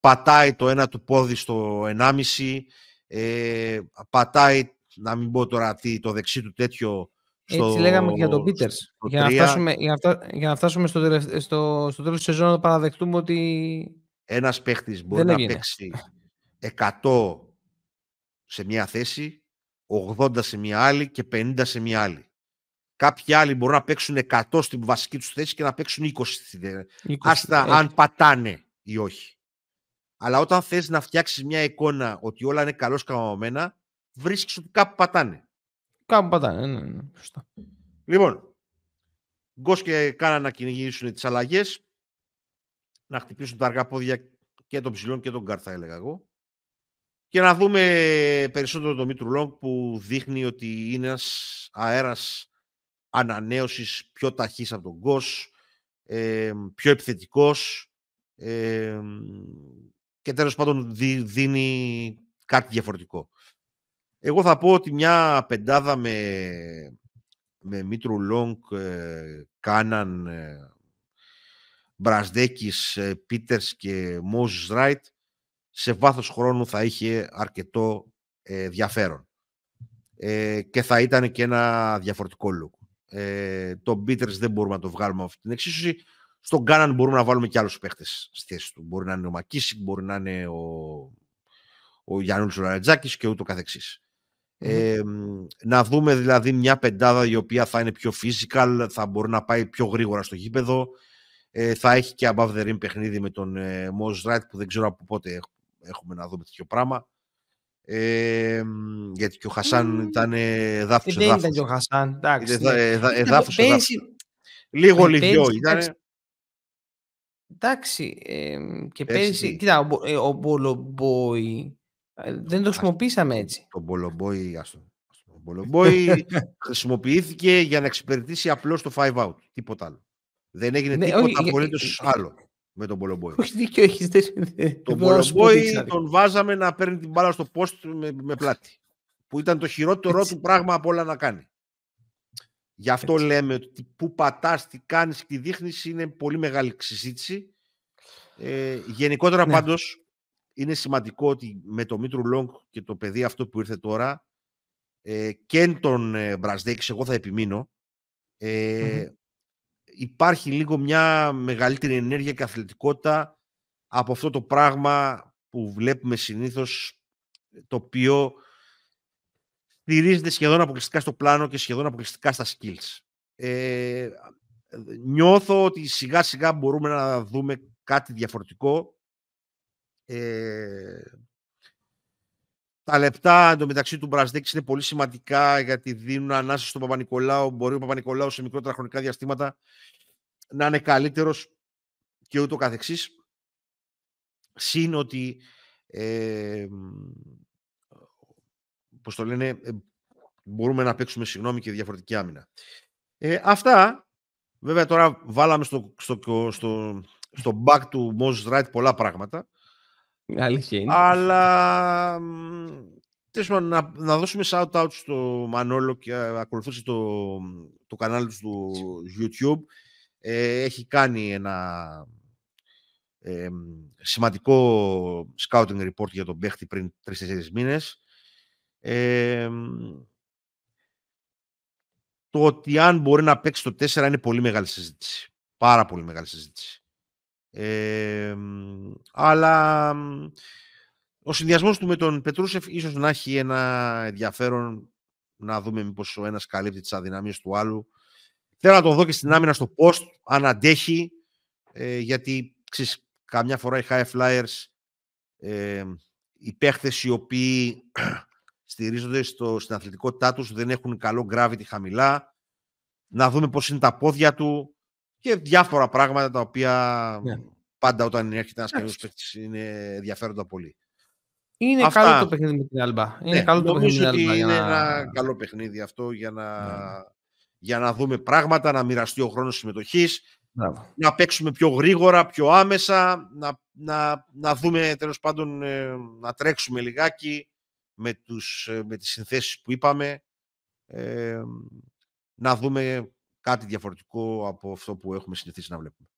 πατάει το ένα του πόδι στο 1,5, ε, πατάει να μην πω τώρα τι, το δεξί του τέτοιο στο, Έτσι λέγαμε και για τον Πίτερς. Για, να φτάσουμε, για, να, για να φτάσουμε στο, στο, στο τέλος της σεζόν να παραδεχτούμε ότι ένας παίχτης μπορεί να παίξει 100 σε μια θέση, 80 σε μια άλλη και 50 σε μια άλλη. Κάποιοι άλλοι μπορούν να παίξουν 100 στην βασική τους θέση και να παίξουν 20. 20 Άστα αν πατάνε ή όχι. Αλλά όταν θες να φτιάξεις μια εικόνα ότι όλα είναι καλώς καμαμένα, βρίσκεις ότι κάπου πατάνε. Κάπου πατάνε, ναι, ναι, ναι. Σωστά. Λοιπόν, Γκος και κάνα να κυνηγήσουν τις αλλαγές, να χτυπήσουν τα αργά πόδια και των ψηλών και των γκαρντ, θα έλεγα εγώ. Και να δούμε περισσότερο το Μήτρου-Λονγκ που δείχνει ότι είναι ένας αέρας ανανέωσης πιο ταχύς από τον Γκος, ε, πιο επιθετικός, ε, και τέλος πάντων δίνει κάτι διαφορετικό. Εγώ θα πω ότι μια πεντάδα με, με Μήτρου-Λονγκ, ε, Κάναν, ε, Μπρασδέκης, ε, Πίτερς και Μόζης Ράιτ σε βάθος χρόνου θα είχε αρκετό ε, ενδιαφέρον. Ε, και θα ήταν και ένα διαφορετικό look. Ε, το Πίτερς δεν μπορούμε να το βγάλουμε αυτή την εξίσωση. Στον Κάναν μπορούμε να βάλουμε και άλλους παίχτες στη θέση του. Μπορεί να είναι ο Μακίσικ, μπορεί να είναι ο, ο Γιάννουλ Λαρετζάκης και ούτω καθεξής. Ε, να δούμε δηλαδή μια πεντάδα η οποία θα είναι πιο physical, θα μπορεί να πάει πιο γρήγορα στο γήπεδο. Ε, θα έχει και above the rim παιχνίδι με τον ε, Moz που δεν ξέρω από πότε έχουμε να δούμε τέτοιο πράγμα. Ε, γιατί και ο Χασάν mm. ήταν δάφος σε Δεν ήταν και ο Χασάν, εντάξει. Λίγο λίγο ήταν. Εντάξει, και πέρυσι, κοίτα, ο, ο Μπολομπόη δεν το χρησιμοποίησαμε έτσι. Το Μπολομπόη, άστο. Ο Μπολομπόη χρησιμοποιήθηκε για να εξυπηρετήσει απλώς το 5 out, τίποτα άλλο. Δεν έγινε ναι, τίποτα απολύτως άλλο με τον Μπολομπόη. Όχι δίκιο έχεις. Τον Μπολομπόη τον βάζαμε να παίρνει την μπάλα στο post με, με πλάτη. Που ήταν το χειρότερο του πράγμα από όλα να κάνει. Γι' αυτό Έτσι. λέμε ότι που πατάς, τι κάνεις, τι δείχνεις είναι πολύ μεγάλη συζήτηση. Ε, γενικότερα ναι. πάντως είναι σημαντικό ότι με το Μήτρου Λόγκ και το παιδί αυτό που ήρθε τώρα ε, και τον ε, εγώ θα επιμείνω, ε, υπάρχει λίγο μια μεγαλύτερη ενέργεια και αθλητικότητα από αυτό το πράγμα που βλέπουμε συνήθως το οποίο στηρίζεται σχεδόν αποκλειστικά στο πλάνο και σχεδόν αποκλειστικά στα skills. Ε, νιώθω ότι σιγά σιγά μπορούμε να δούμε κάτι διαφορετικό. Ε, τα λεπτά εντωμεταξύ του Μπρασδέκης είναι πολύ σημαντικά γιατί δίνουν ανάσα στον Παπα-Νικολάου. Μπορεί ο Παπα-Νικολάου σε μικρότερα χρονικά διαστήματα να είναι καλύτερος και ούτω καθεξής. Συν ότι ε, πώς το λένε, ε, μπορούμε να παίξουμε συγγνώμη και διαφορετική άμυνα. Ε, αυτά, βέβαια τώρα βάλαμε στο, στο, στο, στο back του Moses Wright πολλά πράγματα. Αλήθεια είναι. Αλλά να, να δώσουμε shout-out στο Μανόλο και ακολουθήσει το, το κανάλι του στο YouTube. Ε, έχει κάνει ένα ε, σημαντικό scouting report για τον παίχτη πριν τρεις-τέσσερις μήνες. Ε, το ότι αν μπορεί να παίξει το 4 είναι πολύ μεγάλη συζήτηση. Πάρα πολύ μεγάλη συζήτηση. Ε, αλλά ο συνδυασμός του με τον Πετρούσεφ ίσως να έχει ένα ενδιαφέρον να δούμε μήπως ο ένας καλύπτει τις αδυναμίες του άλλου. Θέλω να τον δω και στην άμυνα στο post, αν αντέχει, ε, γιατί ξέρεις, καμιά φορά οι high flyers, ε, οι παίχτες οι οποίοι στηρίζονται στο, στην αθλητικότητά τους, δεν έχουν καλό gravity χαμηλά, να δούμε πώς είναι τα πόδια του και διάφορα πράγματα τα οποία ναι. πάντα όταν έρχεται ένας καλός παίχτης είναι ενδιαφέροντα πολύ. Είναι Αυτά... καλό το παιχνίδι με την Άλμπα. Είναι ναι, καλό το παιχνίδι με την Άλμπα. Είναι ένα καλό παιχνίδι αυτό για να, ναι. για να δούμε πράγματα, να μοιραστεί ο χρόνος συμμετοχής, να παίξουμε πιο γρήγορα, πιο άμεσα, να, να, να δούμε τέλος πάντων ε, να τρέξουμε λιγάκι με, τους, ε, με τις συνθέσεις που είπαμε, ε, να δούμε κάτι διαφορετικό από αυτό που έχουμε συνηθίσει να βλέπουμε.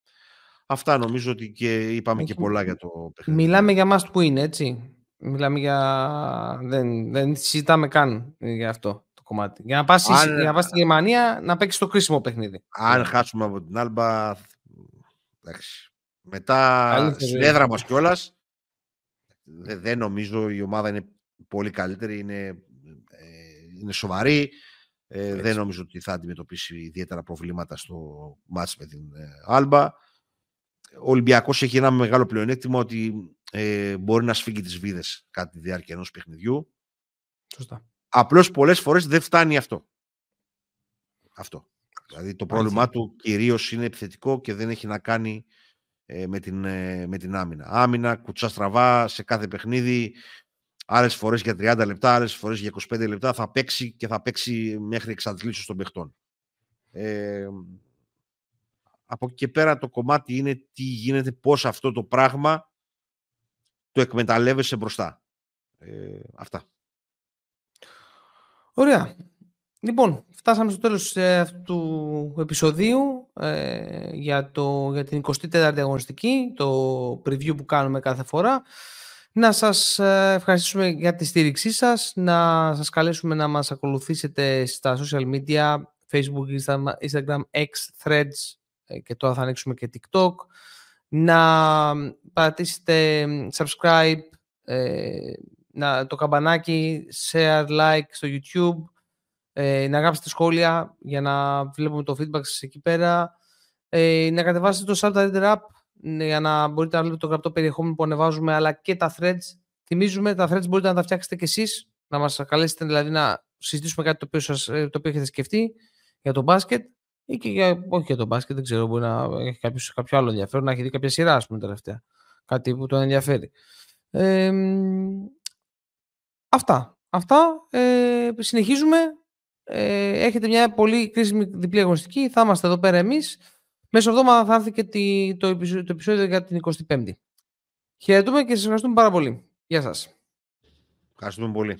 Αυτά νομίζω ότι και είπαμε και πολλά για το παιχνίδι. Μιλάμε για μας που είναι, έτσι. Μιλάμε για... Δεν, δεν συζητάμε καν για αυτό το κομμάτι. Για να πας, Αν... για να πας στη Γερμανία να παίξεις το κρίσιμο παιχνίδι. Αν χάσουμε από την Άλμπα... Εντάξει. Μετά στην έδρα μας κιόλας. Δεν, δεν νομίζω η ομάδα είναι πολύ καλύτερη, είναι, ε, είναι σοβαρή. Ε, δεν νομίζω ότι θα αντιμετωπίσει ιδιαίτερα προβλήματα στο μάτς με την ε, Άλμπα. Ο Ολυμπιακός έχει ένα μεγάλο πλεονέκτημα ότι ε, μπορεί να σφίγγει τις βίδες κατά τη διάρκεια ενός παιχνιδιού. Σωστά. Απλώς πολλές φορές δεν φτάνει αυτό. Αυτό. Δηλαδή το πρόβλημά του κυρίως είναι επιθετικό και δεν έχει να κάνει ε, με, την, ε, με την άμυνα. Άμυνα, κουτσά στραβά σε κάθε παιχνίδι, άλλες φορές για 30 λεπτά, άλλες φορές για 25 λεπτά θα παίξει και θα παίξει μέχρι εξαντλήσεως των παιχτών. Ε, από εκεί και πέρα το κομμάτι είναι τι γίνεται, πώς αυτό το πράγμα το εκμεταλλεύεσαι μπροστά. Ε, αυτά. Ωραία. Λοιπόν, φτάσαμε στο τέλος ε, αυτού του επεισοδίου ε, για, το, για την 24η αγωνιστική, το preview που κάνουμε κάθε φορά. Να σας ε, ευχαριστήσουμε για τη στήριξή σας, να σας καλέσουμε να μας ακολουθήσετε στα social media, Facebook, Instagram, X, Threads και τώρα θα ανοίξουμε και TikTok. Να πατήσετε subscribe, να, το καμπανάκι, share, like στο YouTube, ε, να γράψετε σχόλια για να βλέπουμε το feedback σας εκεί πέρα, ε, να κατεβάσετε το Subtitle App ναι, για να μπορείτε να βλέπετε το γραπτό περιεχόμενο που ανεβάζουμε, αλλά και τα threads. Θυμίζουμε, τα threads μπορείτε να τα φτιάξετε κι εσείς, να μας καλέσετε δηλαδή να συζητήσουμε κάτι το οποίο, σας, ε, το οποίο έχετε σκεφτεί για το μπάσκετ ή και για, όχι για το μπάσκετ, δεν ξέρω, μπορεί να έχει κάποιος, κάποιο άλλο ενδιαφέρον, να έχει δει κάποια σειρά, ας πούμε, τελευταία. Κάτι που τον ενδιαφέρει. Ε, αυτά. Αυτά. Ε, συνεχίζουμε. Ε, έχετε μια πολύ κρίσιμη διπλή αγωνιστική. Θα είμαστε εδώ πέρα εμείς. Μέσα εβδομάδα θα έρθει και το, επεισόδιο, το επεισόδιο για την 25η. Χαιρετούμε και σας ευχαριστούμε πάρα πολύ. Γεια σας. Ευχαριστούμε πολύ.